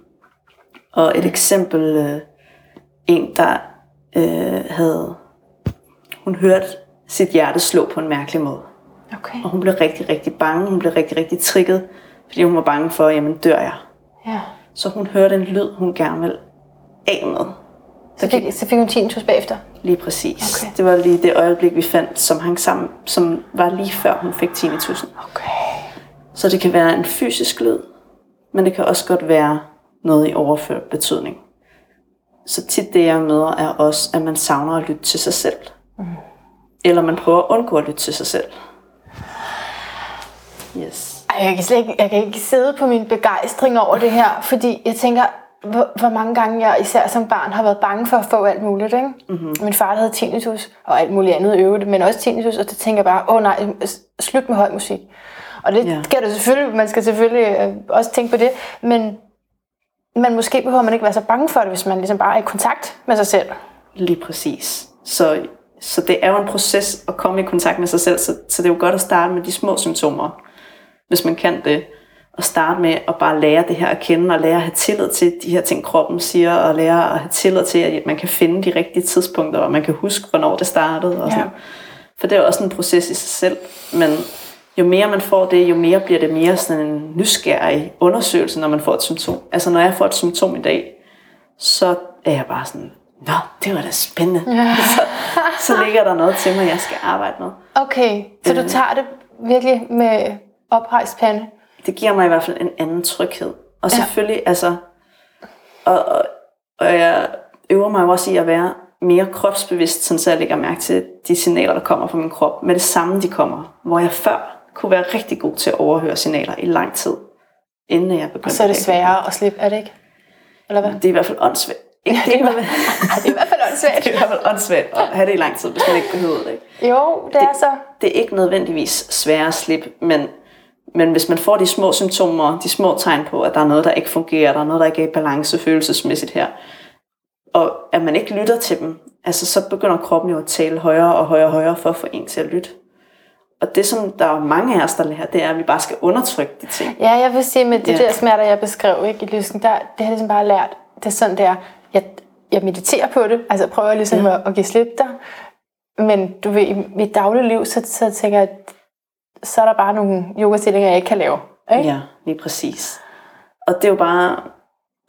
Og et eksempel, øh, en der øh, havde, hun hørte sit hjerte slå på en mærkelig måde. Okay. Og hun blev rigtig, rigtig bange. Hun blev rigtig, rigtig trigget, fordi hun var bange for, jamen dør jeg? Ja. Så hun hørte en lyd, hun gerne ville af med.
Så fik, så fik hun tinnitus bagefter?
Lige præcis. Okay. Det var lige det øjeblik, vi fandt, som hang sammen, som var lige før hun fik tinnitusen. Okay. Så det kan være en fysisk lyd, men det kan også godt være noget i overført betydning. Så tit det, jeg møder, er også, at man savner at lytte til sig selv. Mm. Eller man prøver at undgå at lytte til sig selv.
Yes. Ej, jeg, kan slet ikke, jeg kan ikke sidde på min begejstring over det her, fordi jeg tænker, hvor, hvor mange gange jeg især som barn har været bange for at få alt muligt. Ikke? Mm-hmm. Min far havde tinnitus og alt muligt andet øvrigt, men også tinnitus, og det tænker jeg bare, åh oh, nej, slut med høj musik. Og det ja. skal du selvfølgelig, man skal selvfølgelig øh, også tænke på det, men, men måske behøver man ikke være så bange for det, hvis man ligesom bare er i kontakt med sig selv.
Lige præcis. Så, så det er jo en proces at komme i kontakt med sig selv, så, så det er jo godt at starte med de små symptomer, hvis man kan det at starte med at bare lære det her at kende, og lære at have tillid til de her ting, kroppen siger, og lære at have tillid til, at man kan finde de rigtige tidspunkter, og man kan huske, hvornår det startede. Og sådan. Ja. For det er også en proces i sig selv, men jo mere man får det, jo mere bliver det mere sådan en nysgerrig undersøgelse, når man får et symptom. Altså når jeg får et symptom i dag, så er jeg bare sådan, Nå, det var da spændende. Ja. så, så ligger der noget til mig, jeg skal arbejde med.
Okay, så du øh. tager det virkelig med oprejst pande?
det giver mig i hvert fald en anden tryghed. Og selvfølgelig, ja. altså, og, og, og jeg øver mig også i at være mere kropsbevidst, sådan så jeg lægger mærke til de signaler, der kommer fra min krop, med det samme de kommer. Hvor jeg før kunne være rigtig god til at overhøre signaler i lang tid, inden jeg begyndte. Og
så er det sværere at slippe, er det ikke? Eller hvad?
Det er i hvert fald åndssvagt. Ikke,
det, er det, er, det er i hvert fald åndssvagt.
det er i hvert fald åndssvagt at have det i lang tid, hvis man ikke behøver det.
Jo, det, det er så.
Det er ikke nødvendigvis sværere at slippe, men men hvis man får de små symptomer, de små tegn på, at der er noget, der ikke fungerer, der er noget, der ikke er i balance følelsesmæssigt her, og at man ikke lytter til dem, altså så begynder kroppen jo at tale højere og højere og højere for at få en til at lytte. Og det, som der er mange af os, der lærer, det er, at vi bare skal undertrykke de ting.
Ja, jeg vil sige, med de ja. der smerter, jeg beskrev ikke, i lysken, der, det har jeg ligesom bare lært. Det er sådan, det er. Jeg, jeg mediterer på det, altså prøver ligesom ja. at, at give slip der. Men du ved, i mit daglige liv, så, så tænker jeg, at så er der bare nogle yogastillinger, jeg ikke kan lave. Ikke?
Ja, lige præcis. og det er jo bare,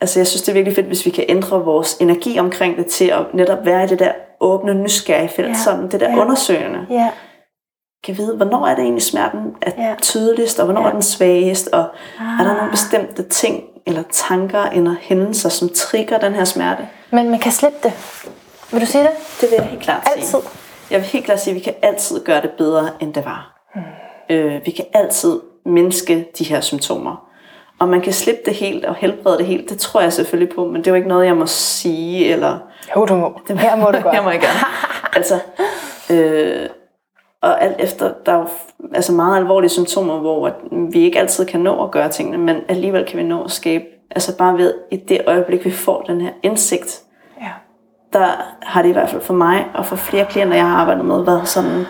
altså jeg synes, det er virkelig fedt, hvis vi kan ændre vores energi omkring det til at netop være i det der åbne, nysgerrige felt,
Ja.
sådan det der
ja.
undersøgende.
Ja.
Kan vide, hvornår er det egentlig smerten er
Ja.
tydeligst, og hvornår
Ja.
er den svagest, og ah. er der
Ah.
nogle bestemte ting, eller tanker, eller hændelser, som trigger den her smerte?
Men man kan slippe det. Vil du sige det?
Det vil jeg helt klart
Altid.
sige. Jeg vil helt klart sige, at vi kan altid gøre det bedre, end det var. Mm. Øh, vi kan altid mindske de her symptomer. Og man kan slippe det helt og helbrede det helt, det tror jeg selvfølgelig på, men det er jo ikke noget, jeg må sige, eller
Jo, du må.
det
Her må du godt.
jeg må jeg gerne. altså, øh, og alt efter, der er jo altså meget alvorlige symptomer, hvor vi ikke altid kan nå at gøre tingene, men alligevel kan vi nå at skabe, altså bare ved i det øjeblik, vi får den her indsigt,
Ja.
der har det i hvert fald for mig og for flere klienter, jeg har arbejdet med, været sådan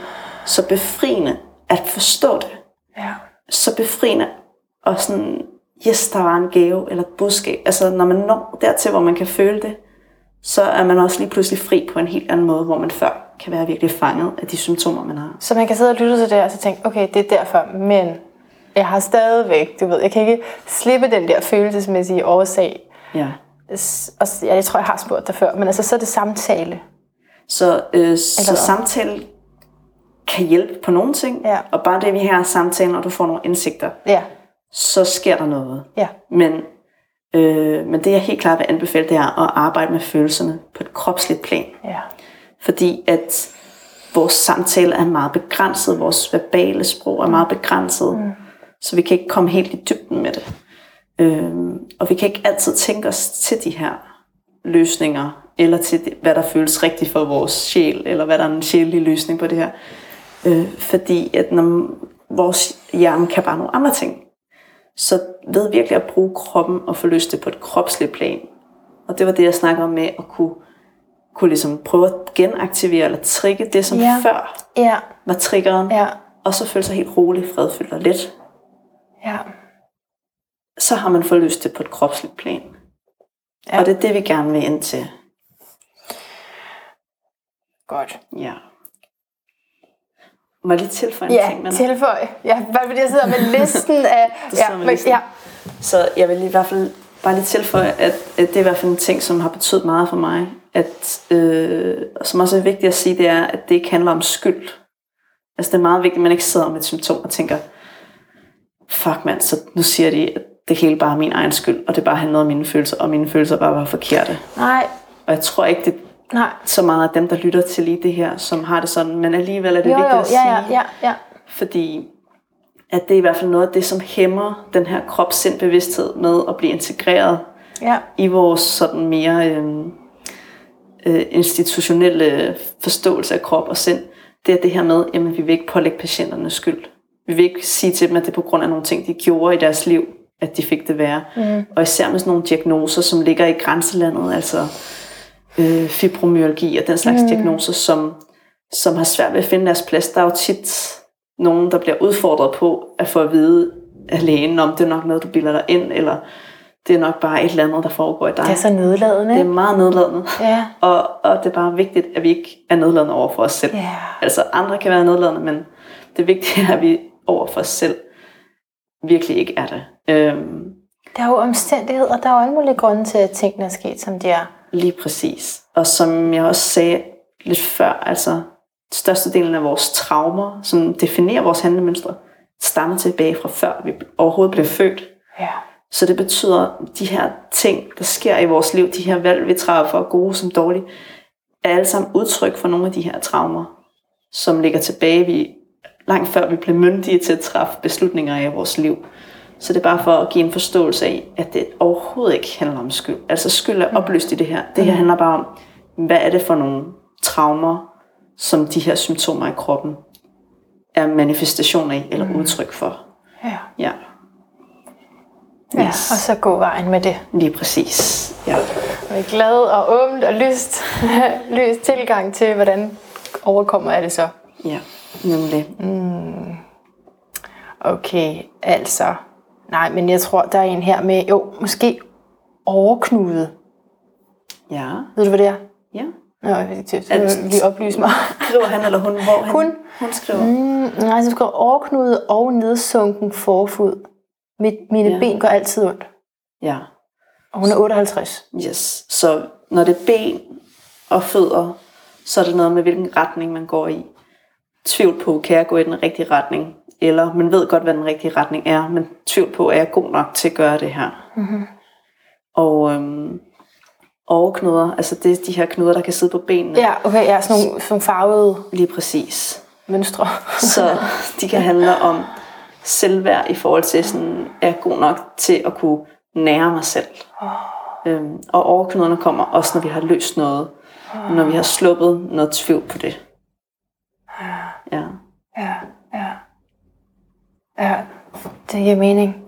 så befriende at forstå det.
Ja.
Så befriende og sådan, yes, der var en gave eller et budskab. Altså når man når dertil, hvor man kan føle det, så er man også lige pludselig fri på en helt anden måde, hvor man før kan være virkelig fanget af de symptomer, man har.
Så man kan sidde og lytte til det, og så tænke, okay, det er derfor, men jeg har stadigvæk, du ved, jeg kan ikke slippe den der følelsesmæssige årsag.
Ja.
Og ja, jeg tror, jeg har spurgt dig før, men altså, så er det samtale.
Så, øh, så samtale kan hjælpe på nogle ting,
Ja.
og bare det, vi her samtaler, og du får nogle indsigter,
Ja,
så sker der noget.
ja,
Men, øh, men det, jeg helt klart vil anbefale, det er at arbejde med følelserne på et kropsligt plan.
ja.
Fordi at vores samtale er meget begrænset, vores verbale sprog er meget begrænset, mm. så vi kan ikke komme helt i dybden med det. Øhm, og vi kan ikke altid tænke os til de her løsninger, eller til det, hvad der føles rigtigt for vores sjæl, eller hvad der er en sjælelig løsning på det her. Øh, fordi at når vores hjerne kan bare nogle andre ting. Så ved virkelig at bruge kroppen og få løst det på et kropsligt plan. Og det var det, jeg snakker om med at kunne, kunne ligesom prøve at genaktivere eller trigge det, som
Ja.
ja. før
Ja,
var triggeren.
ja,
Og så føle sig helt rolig, fredfyldt og let.
ja.
Så har man fået løst det på et kropsligt plan.
Ja.
Ja. Og det er det, vi gerne vil ind til.
Godt.
Ja. Må jeg lige tilføje en
Ja,
ting? Med
tilføj. Ja, bare fordi jeg sidder med listen af...
Du
ja,
med listen.
ja,
Så jeg vil i hvert fald bare lige tilføje, at, at det er i hvert fald en ting, som har betydet meget for mig. At, øh, som også er vigtigt at sige, det er, at det ikke handler om skyld. Altså det er meget vigtigt, at man ikke sidder med et symptom og tænker, fuck mand, så nu siger de, at det hele bare er min egen skyld, og det bare handler om mine følelser, og mine følelser bare var forkerte.
nej,
Og jeg tror ikke, det er
nej.
så meget af dem, der lytter til lige det her, som har det sådan, men alligevel er det
Jo,
vigtigt
jo,
at sige,
ja, ja, ja, ja.
fordi at det er i hvert fald noget af det, som hæmmer den her krop-sind-bevidsthed med at blive integreret
Ja,
i vores sådan mere øh, øh, institutionelle forståelse af krop og sind, det er det her med, jamen vi vil ikke pålægge patienterne skyld. Vi vil ikke sige til dem, at det er på grund af nogle ting, de gjorde i deres liv, at de fik det værre. Mm. Og især med sådan nogle diagnoser, som ligger i grænselandet, altså øh, fibromyalgi og den slags mm. diagnoser, som, som har svært ved at finde deres plads. Der er jo tit nogen, der bliver udfordret på at få at vide af lægen, om det er nok noget, du bilder dig ind, eller det er nok bare et eller andet, der foregår i dig.
det er så nedladende.
det er meget nedladende.
Ja,
Og, og det er bare vigtigt, at vi ikke er nedladende over for os selv.
ja.
Altså andre kan være nedladende, men det vigtige er, at vi over for os selv virkelig ikke er det. Øhm,
Der er jo omstændigheder, der er jo alle mulige grunde til, at tingene er sket, som de er.
lige præcis. Og som jeg også sagde lidt før, altså størstedelen af vores traumer, som definerer vores handlemønstre, stammer tilbage fra før vi overhovedet blev født.
Ja.
Så det betyder, at de her ting, der sker i vores liv, de her valg, vi træffer, gode som dårlige, er alle sammen udtryk for nogle af de her traumer, som ligger tilbage vi, langt før vi blev myndige til at træffe beslutninger i vores liv. Så det er bare for at give en forståelse af, at det overhovedet ikke handler om skyld. Altså skyld er opløst i det her. Det her handler bare om, hvad er det for nogle traumer, som de her symptomer i kroppen er manifestationer i, eller udtryk for.
Ja.
Ja,
ja. Og så gå vejen med det.
lige præcis. Ja.
Med glad og åbent og lyst, lyst tilgang til, hvordan overkommer jeg det så.
Ja, nemlig.
Okay, altså. Nej, men jeg tror, der er en her med, jo, måske overknude.
Ja,
Ved du, hvad det er?
ja.
Nå, det vil lige oplyse mig.
Skriver han eller hun? Hvor han?
Hun.
Hun skriver.
Mm, nej, så skriver overknude og nedsunken forfod. Mit, mine ja. Ben går altid ondt.
Ja.
Og hun er 58.
Yes. Så når det er ben og fødder, så er det noget med, hvilken retning man går i. Tvivl på, kan jeg gå i den rigtige retning? Eller man ved godt, hvad den rigtige retning er, men tvivl på, er jeg god nok til at gøre det her? Mm-hmm. Og øhm, overknuder, altså det er de her knuder, der kan sidde på benene.
Ja, okay, ja, sådan nogle, sådan nogle farvede
Lige præcis.
mønstre.
Så de kan handle om selvværd i forhold til, sådan, er jeg god nok til at kunne nære mig selv. Øhm, og overknuderne kommer også, når vi har løst noget. Når vi har sluppet noget tvivl på det. Ja.
Ja, ja. Ja, det giver mening.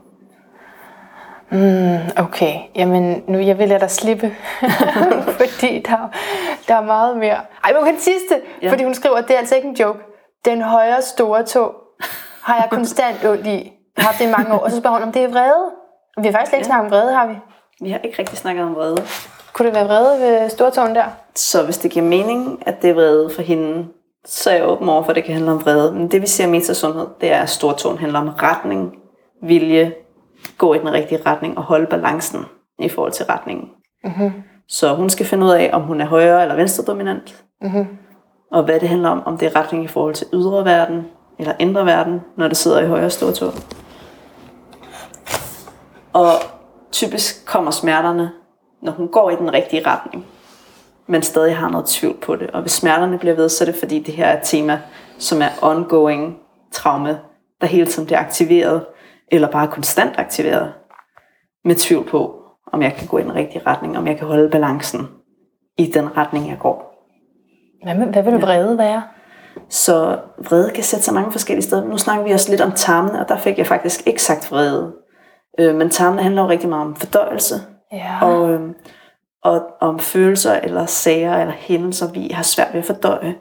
Mm, okay, jamen nu jeg vil lade dig slippe, fordi der, der er meget mere. Ej, men den sidste, ja. Fordi hun skriver, det er altså ikke en joke. Den højre store tog har jeg konstant ondt i. Jeg har haft det i mange år. Og så spørger hun, om det er vrede. Vi har faktisk slet ikke snakket om vrede, har vi?
Vi har ikke rigtig snakket om vrede.
Kunne det være vrede ved stortåen der?
Så hvis det giver mening, at det er vrede for hende, så er jeg åben over for, at det kan handle om vrede. Men det vi ser i metasundhed, det er, at stortåen handler om retning, vilje, gå i den rigtige retning og holde balancen i forhold til retningen.
Mm-hmm.
Så hun skal finde ud af, om hun er højre eller venstre dominant.
Mm-hmm.
Og hvad det handler om, om det er retning i forhold til ydre verden eller indre verden, når det sidder i højre stortå. Og typisk kommer smerterne, når hun går i den rigtige retning, men stadig har noget tvivl på det. Og hvis smerterne bliver ved, så er det fordi, det her er et tema, som er ongoing traume, der hele tiden bliver aktiveret, eller bare konstant aktiveret, med tvivl på, om jeg kan gå i den rigtige retning, om jeg kan holde balancen i den retning, jeg går.
Hvad, hvad vil du vrede være?
Så vrede kan sætte sig mange forskellige steder. Nu snakker vi også lidt om tarmene, og der fik jeg faktisk ikke sagt vrede. Øh, men tarmene handler jo rigtig meget om fordøjelse,
Ja.
og, øh, og om følelser eller sager eller hændelser, vi har svært ved at fordøje.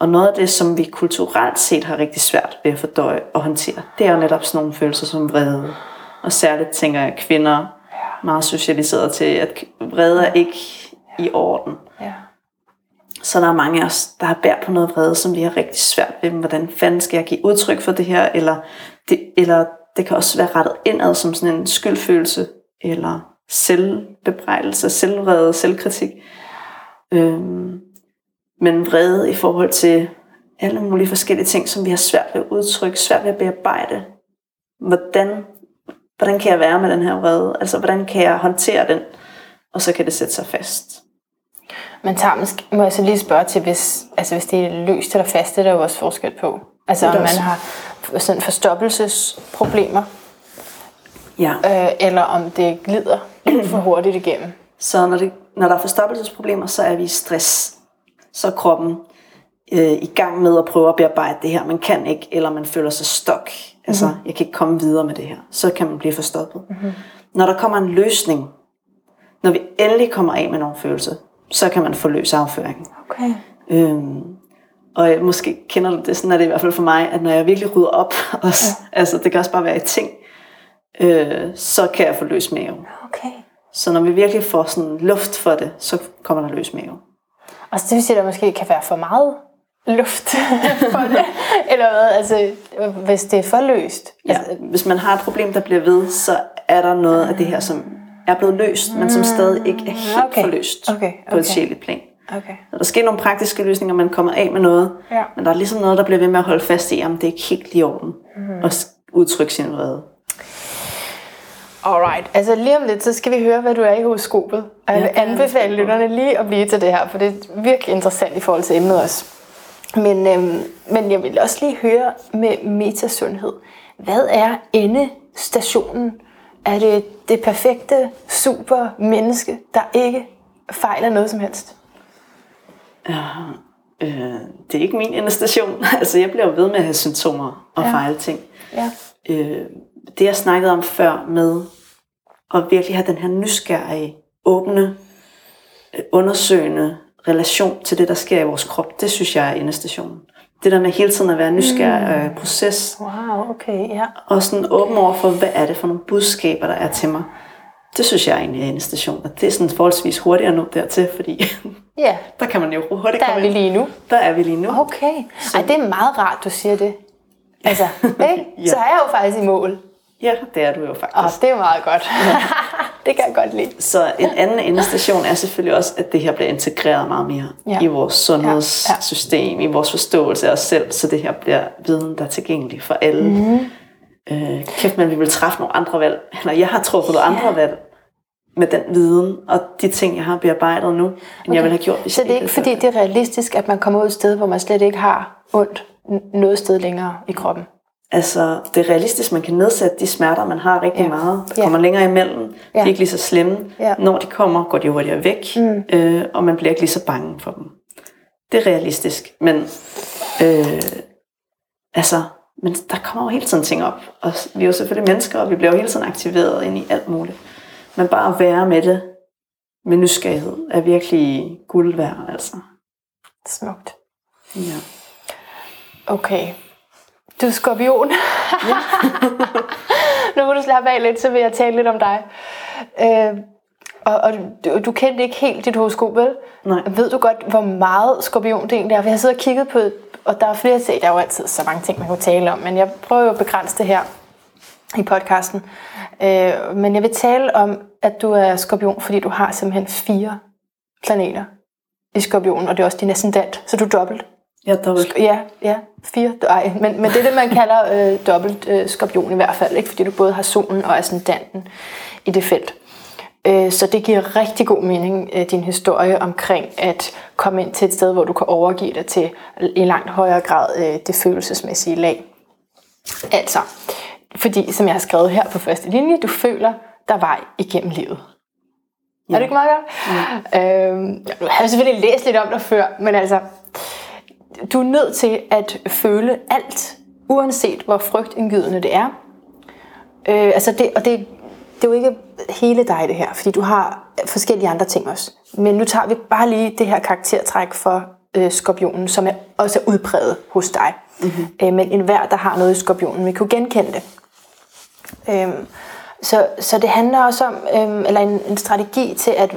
Og noget af det, som vi kulturelt set har rigtig svært ved at fordøje og håndtere, det er jo netop sådan nogle følelser som vrede. Og særligt tænker jeg, kvinder meget socialiseret til, at vrede er ikke i orden. Så der er mange af os, der har bær på noget vrede, som vi har rigtig svært ved. Hvordan fanden skal jeg give udtryk for det her? Eller det, eller det kan også være rettet indad som sådan en skyldfølelse, eller selvbebrejdelse, selvrede, selvkritik. Øhm, men vrede i forhold til alle mulige forskellige ting, som vi har svært ved at udtrykke, svært ved at bearbejde. Hvordan, hvordan kan jeg være med den her vrede? Altså, hvordan kan jeg håndtere den? Og så kan det sætte sig fast.
Tarmen sk- må jeg så lige spørge til, hvis, altså hvis det er løst eller fast, det er der jo også forskel på. Altså om man har sådan forstoppelsesproblemer,
Ja.
øh, eller om det glider for hurtigt igennem.
Så når, det, når der er forstoppelsesproblemer, så er vi i stress. Så er kroppen øh, i gang med at prøve at bearbejde det her. Man kan ikke, eller man føler sig stok. Altså, mm-hmm. jeg kan ikke komme videre med det her. Så kan man blive forstoppet. Mm-hmm. Når der kommer en løsning, når vi endelig kommer af med nogle følelser, så kan man forløse afføringen.
Okay.
Øhm, og øh, måske kender du det, sådan er det i hvert fald for mig, at når jeg virkelig rydder op, også, ja. altså det kan også bare være i ting, øh, så kan jeg få løs mave.
Okay.
Så når vi virkelig får sådan luft for det, så kommer der løs mave.
Og så det vil sige, at der måske kan være for meget luft for det, eller hvad? Altså, hvis det er for løst.
Ja.
Altså,
Hvis man har et problem, der bliver ved, så er der noget af det her, som er blevet løst, men som stadig ikke er helt
Okay.
forløst
Okay,
på et
okay.
sjældent plan.
okay.
Så der sker nogle praktiske løsninger, man kommer af med noget,
Ja.
men der er ligesom noget, der bliver ved med at holde fast i, om det er ikke helt i orden mm. at udtrykke sin vrede.
Alright, altså lige om lidt, så skal vi høre, hvad du er i horoskopet. Og jeg vil anbefale lytterne lige at blive til det her, for det er virkelig interessant i forhold til emnet også. Men, øhm, men jeg vil også lige høre med metasundhed. Hvad er endestationen? Er det det perfekte super menneske, der ikke fejler noget som helst?
Ja, øh, det er ikke min endestation. altså, jeg bliver ved med at have symptomer og
Ja.
ja. fejle ting.
Ja.
øh, det jeg snakkede om før med at virkelig have den her nysgerrige, åbne, øh, undersøgende relation til det, der sker i vores krop, det synes jeg er endestationen. Det der med hele tiden at være nysgerrig mm. proces,
Wow, okay, ja.
og sådan åben over for, hvad er det for nogle budskaber, der er til mig. Det synes jeg egentlig er endestation, og det er sådan forholdsvis hurtigt at nå dertil, fordi
Ja,
der kan man jo hurtigt
der er
komme
vi lige nu.
Der er vi lige nu.
Okay. Ej, det er meget rart, du siger det. Altså, ikke?
Ja.
så er jeg jo faktisk i mål.
Ja, det er du jo faktisk.
Og det er meget godt. det kan jeg godt lide.
Så en anden endestation er selvfølgelig også, at det her bliver integreret meget mere
Ja.
ja. i vores sundhedssystem, ja. ja. i vores forståelse af os selv, så det her bliver viden, der er tilgængelig for alle. Mm. Øh, kæft, men vi vil træffe nogle andre valg. Eller jeg har truffet nogle andre valg med den viden og de ting, jeg har bearbejdet nu, end okay. jeg ville have gjort, hvis
Så det er ikke fordi, det er realistisk, at man kommer ud et sted, hvor man slet ikke har ondt noget sted længere i kroppen?
Altså, det er realistisk, man kan nedsætte de smerter, man har rigtig
Ja.
ja. meget. Der
Ja.
kommer længere imellem. De
Ja.
er ikke lige så slemme.
Ja.
Når de kommer, går de hurtigere væk, mm. øh, og man bliver ikke lige så bange for dem. Det er realistisk, men øh, altså, men der kommer jo hele tiden ting op. Og vi er jo selvfølgelig mennesker, og vi bliver jo hele tiden aktiveret ind i alt muligt. Men bare at være med det, med nysgerrighed, er virkelig guld værd, altså.
Smukt.
Ja.
Okay. Du er skorpion. nu må du slappe af lidt, så vil jeg tale lidt om dig. Øh, og, og du, du kendte ikke helt dit horoskop, vel?
Nej.
Ved du godt, hvor meget skorpion det egentlig er? For jeg har siddet og kigget på, og der er flere ting, der er jo altid så mange ting, man kan tale om, men jeg prøver jo at begrænse det her i podcasten. Øh, men jeg vil tale om, at du er skorpion, fordi du har simpelthen fire planeter i skorpion, og det er også din ascendant, så du er dobbelt.
Er dobbelt.
Ja, ja, fire. Ej, men, men det er det, man kalder øh, dobbelt øh, skorpion i hvert fald, ikke? fordi du både har solen og ascendanten i det felt. Øh, så det giver rigtig god mening, øh, din historie omkring at komme ind til et sted, hvor du kan overgive dig til i langt højere grad øh, det følelsesmæssige lag. Altså, fordi som jeg har skrevet her på første linje, du føler der vej igennem livet. Ja. Er det ikke meget godt? Ja. Øhm, jeg har selvfølgelig læst lidt om dig før, men altså, du er nødt til at føle alt, uanset hvor frygtindgydende det er. Øh, altså det, og det, det er jo ikke hele dig det her, fordi du har forskellige andre ting også. Men nu tager vi bare lige det her karaktertræk for øh, skorpionen, som er også er udpræget hos dig. Mm-hmm. Øh, men enhver, der har noget i skorpionen, vil kunne genkende det. Øhm, så, så det handler også om, øhm, eller en, en strategi til at,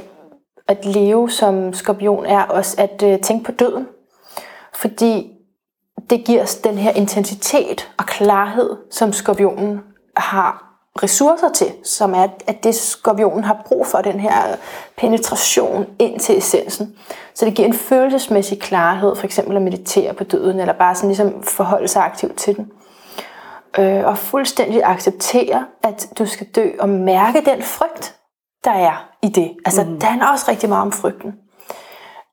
at leve som skorpion, er også at øh, tænke på døden. Fordi det giver os den her intensitet og klarhed, som skorpionen har ressourcer til, som er, at det skorpionen har brug for, den her penetration ind til essensen. Så det giver en følelsesmæssig klarhed, for eksempel at meditere på døden, eller bare sådan ligesom forholde sig aktivt til den. Øh, og fuldstændig acceptere, at du skal dø, og mærke den frygt, der er i det. Altså, mm. der er også rigtig meget om frygten.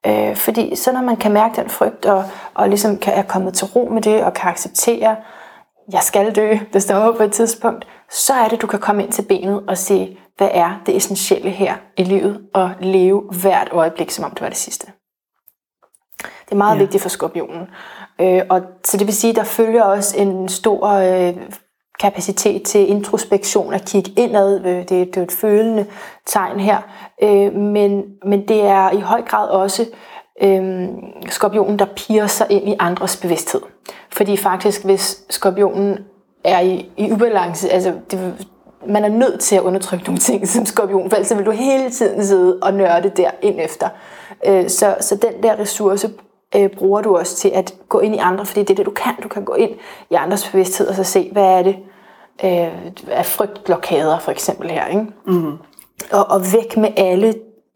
Øh, fordi så når man kan mærke den frygt, og, og ligesom kan, er kommet til ro med det, og kan acceptere, jeg skal dø, det står på et tidspunkt, så er det, du kan komme ind til benet og se, hvad er det essentielle her i livet, og leve hvert øjeblik, som om det var det sidste. Det er meget. Ja. vigtigt for skorpionen. Øh, og så det vil sige, der følger også en stor øh, kapacitet til introspektion at kigge indad. Øh, det, det er et følende tegn her. Øh, men, men det er i høj grad også øh, skorpionen, der piger sig ind i andres bevidsthed. Fordi faktisk, hvis skorpionen er i, i ubalance, altså det, man er nødt til at undertrykke nogle ting som skorpion, for ellers vil du hele tiden sidde og nørde der ind efter. Øh, Så, så den der ressource øh, bruger du også til at gå ind i andre, fordi det er det, du kan. Du kan gå ind i andres bevidsthed og så se, hvad er det øh, af frygtblokader for eksempel her. Ikke? Mm. Og, og væk med alle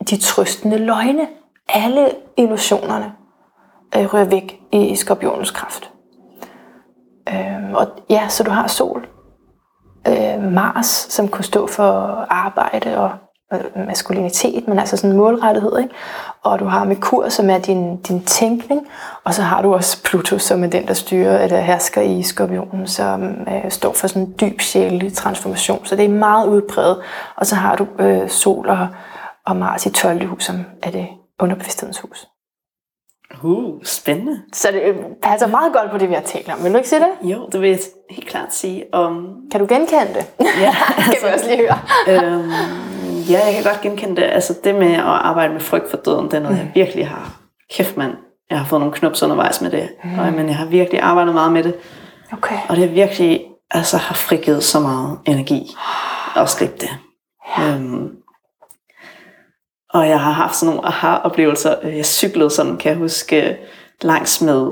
de trøstende løgne. Alle illusionerne øh, rører væk i skorpionens kraft. Øh, og ja, så du har sol, øh, Mars, som kunne stå for arbejde og maskulinitet, men altså sådan målrettighed. Ikke? Og du har Merkur, som er din, din tænkning, og så har du også Pluto, som er den, der styrer eller hersker i skorpionen, som øh, står for sådan en dyb sjælelig transformation. Så det er meget udbredt. Og så har du øh, Sol og, og Mars i 12. hus, som er det underbevidsthedens hus.
Uh, spændende.
Så det øh, passer meget godt på det, vi har talt om. Vil du ikke sige det?
Jo, det vil jeg helt klart sige. Um,
Kan du genkende det?
ja,
kan vi også lige høre.
øhm, ja, jeg kan godt genkende det. Altså det med at arbejde med frygt for døden, det er noget, jeg virkelig har. Kæft mand, jeg har fået nogle knups undervejs med det. Mm. Og, men jeg har virkelig arbejdet meget med det.
Okay.
Og det er virkelig, altså har frigivet så meget energi. Og slippe det. Ja. Øhm, og jeg har haft sådan nogle aha-oplevelser. Jeg cyklede sådan, kan jeg huske, langs med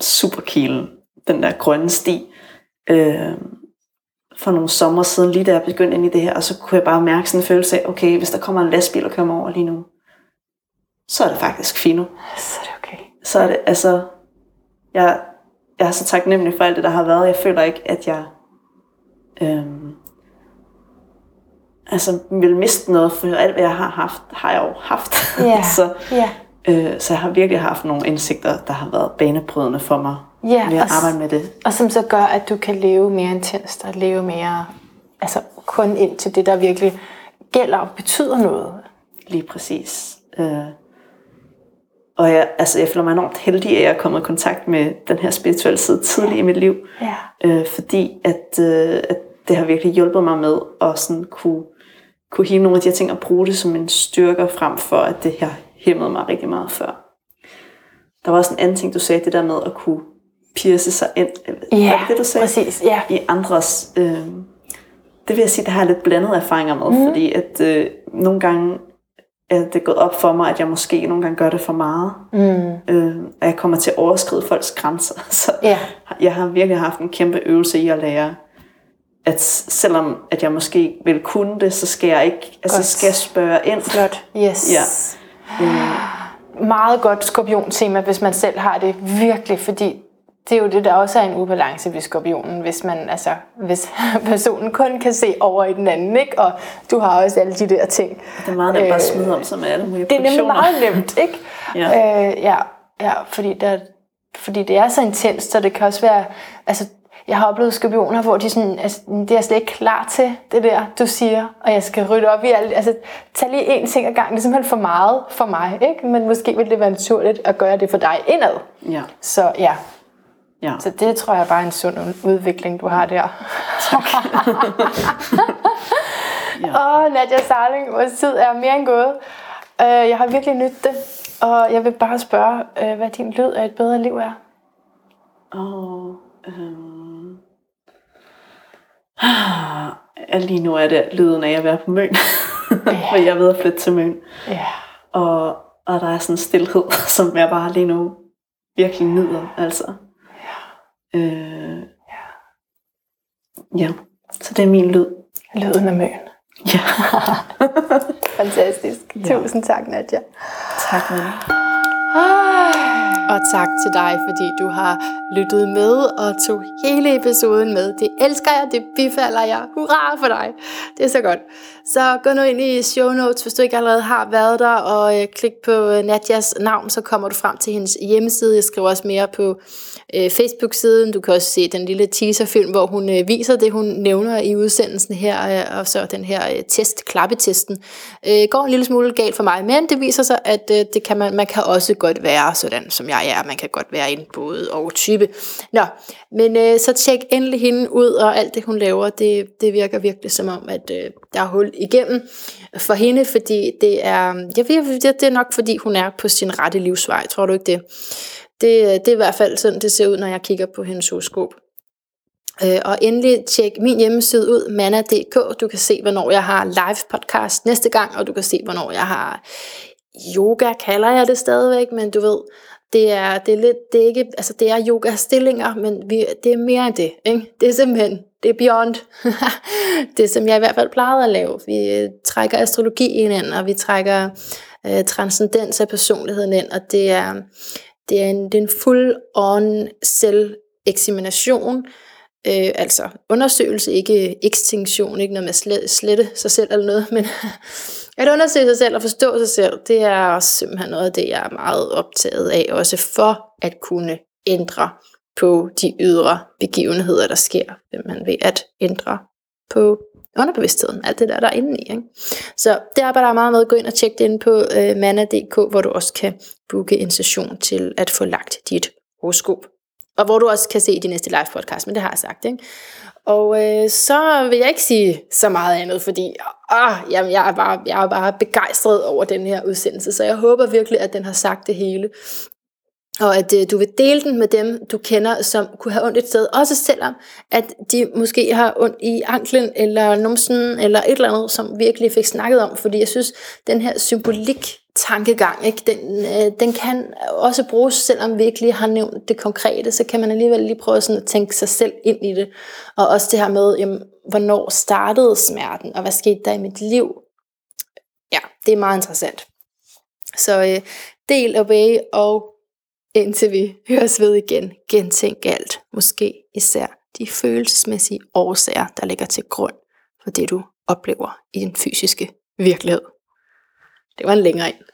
Superkilen, den der grønne sti. Øh, for nogle sommer siden, lige da jeg begyndte ind i det her, og så kunne jeg bare mærke sådan en følelse af, okay, hvis der kommer en lastbil og kører mig over lige nu, så er det faktisk fint.
Så er det okay.
Så er det, altså, jeg, jeg er så taknemmelig for alt det, der har været. Jeg føler ikke, at jeg øhm, altså, vil miste noget, for alt, hvad jeg har haft, har jeg jo haft.
Ja,
så,
ja.
øh, så jeg har virkelig haft nogle indsigter, der har været banebrydende for mig
Ja, og
at
s-
arbejde med det.
Og som så gør, at du kan leve mere intenst og leve mere, altså kun ind til det, der virkelig gælder og betyder noget.
Lige præcis. Øh, og jeg, altså, jeg føler mig enormt heldig, at jeg er kommet i kontakt med den her spirituelle side tidligt i mit liv.
Ja.
Øh, fordi at, øh, at det har virkelig hjulpet mig med at sådan kunne, kunne hive nogle af de her ting og bruge det som en styrke frem for, at det har hæmmet mig rigtig meget før. Der var også en anden ting, du sagde, det der med at kunne pierce sig ind.
Ja,
var det du sagde?
præcis. Ja.
I andres... Øh, det vil jeg sige, det har jeg lidt blandede erfaringer med, mm. fordi at øh, nogle gange er det gået op for mig, at jeg måske nogle gange gør det for meget.
Mm.
Øh, og jeg kommer til at overskride folks grænser. Så
Ja.
jeg har virkelig haft en kæmpe øvelse i at lære, at selvom at jeg måske vil kunne det, så skal jeg ikke, altså
Godt.
skal jeg spørge ind.
Flot. Yes.
Ja.
Meget godt skorpion-tema, hvis man selv har det virkelig, fordi det er jo det, der også er en ubalance ved skorpionen, hvis man, altså, hvis personen kun kan se over i den anden, ikke? Og du har også alle de der ting.
Det er meget nemt bare at smide om sig med alle mulige
Det er nemlig meget nemt, ikke?
Ja.
Øh, ja, ja fordi, der, fordi det er så intenst, så det kan også være... Altså, jeg har oplevet skorpioner, hvor de sådan, altså, det er jeg slet ikke klar til, det der, du siger, og jeg skal rydde op i alt. Altså, tag lige én ting ad gangen. Det er simpelthen for meget for mig, ikke? Men måske vil det være naturligt at gøre det for dig indad.
Ja.
Så ja,
ja.
så det tror jeg bare er en sund udvikling, du har der. Åh, oh, Nadia Sarling, vores tid er mere end gået. Uh, jeg har virkelig nydt det, og jeg vil bare spørge, uh, hvad din lyd af et bedre liv er.
Og, øhm, ah, lige nu er det lyden af at være på Møn. For jeg er ved at flytte til Møn.
Ja,
Og, og der er sådan en stillhed, som jeg bare lige nu virkelig nyder. Altså. Øh, ja, så det er min lyd.
lyden af møn.
Ja,
Fantastisk.
Ja.
Tusind tak, Nadia.
tak med
Og tak til dig, fordi du har lyttet med og tog hele episoden med. Det elsker jeg, det bifalder jeg. Hurra for dig. Det er så godt. Så gå nu ind i show notes, hvis du ikke allerede har været der, og øh, klik på øh, Nadjas navn, så kommer du frem til hendes hjemmeside. Jeg skriver også mere på øh, Facebook-siden. Du kan også se den lille teaserfilm, hvor hun øh, viser det, hun nævner i udsendelsen her, øh, og så den her øh, test, klappetesten. Øh, går en lille smule galt for mig, men det viser sig, at øh, det kan man, man kan også godt være sådan, som jeg er. Man kan godt være en både og type. Nå, men øh, så tjek endelig hende ud, og alt det, hun laver, det, det virker virkelig som om, at øh, der er hul igennem for hende, fordi det er, jeg ved, det er nok, fordi hun er på sin rette livsvej. Tror du ikke det? Det, det er i hvert fald sådan, det ser ud, når jeg kigger på hendes horoskop. Øh, og endelig tjek min hjemmeside ud, manna.dk. Du kan se, hvornår jeg har live podcast næste gang, og du kan se, hvornår jeg har yoga, kalder jeg det stadigvæk, men du ved, det er, det er lidt, det er ikke, altså det er yoga-stillinger, men vi, det er mere end det, ikke? Det er simpelthen, det er beyond. det som jeg i hvert fald plejede at lave. Vi øh, trækker astrologi ind, og vi trækker øh, transcendens af personligheden ind, og det er, det er en, det er en full-on selv-eksamination, øh, altså undersøgelse, ikke ekstinktion, ikke noget med at slette sig selv eller noget, men at undersøge sig selv og forstå sig selv, det er også simpelthen noget af det, jeg er meget optaget af, også for at kunne ændre på de ydre begivenheder, der sker, hvis man ved at ændre på underbevidstheden, alt det der, der er inde i. Ikke? Så det arbejder jeg meget med at gå ind og tjekke det ind på øh, manna.dk, hvor du også kan booke en session til at få lagt dit horoskop. Og hvor du også kan se de næste live podcast, men det har jeg sagt. Ikke? Og øh, så vil jeg ikke sige så meget andet, fordi ah, jamen, jeg, er bare, jeg er bare begejstret over den her udsendelse, så jeg håber virkelig, at den har sagt det hele. Og at øh, du vil dele den med dem, du kender, som kunne have ondt et sted. Også selvom, at de måske har ondt i anklen, eller numsen, eller et eller andet, som virkelig fik snakket om. Fordi jeg synes, den her symbolik tankegang, ikke? Den, øh, den kan også bruges, selvom vi ikke lige har nævnt det konkrete, så kan man alligevel lige prøve sådan at tænke sig selv ind i det. Og også det her med, jamen, hvornår startede smerten, og hvad skete der i mit liv? Ja, det er meget interessant. Så øh, del away, og indtil vi høres ved igen, gentænk alt. Måske især de følelsesmæssige årsager, der ligger til grund for det, du oplever i den fysiske virkelighed. Det var en længere en.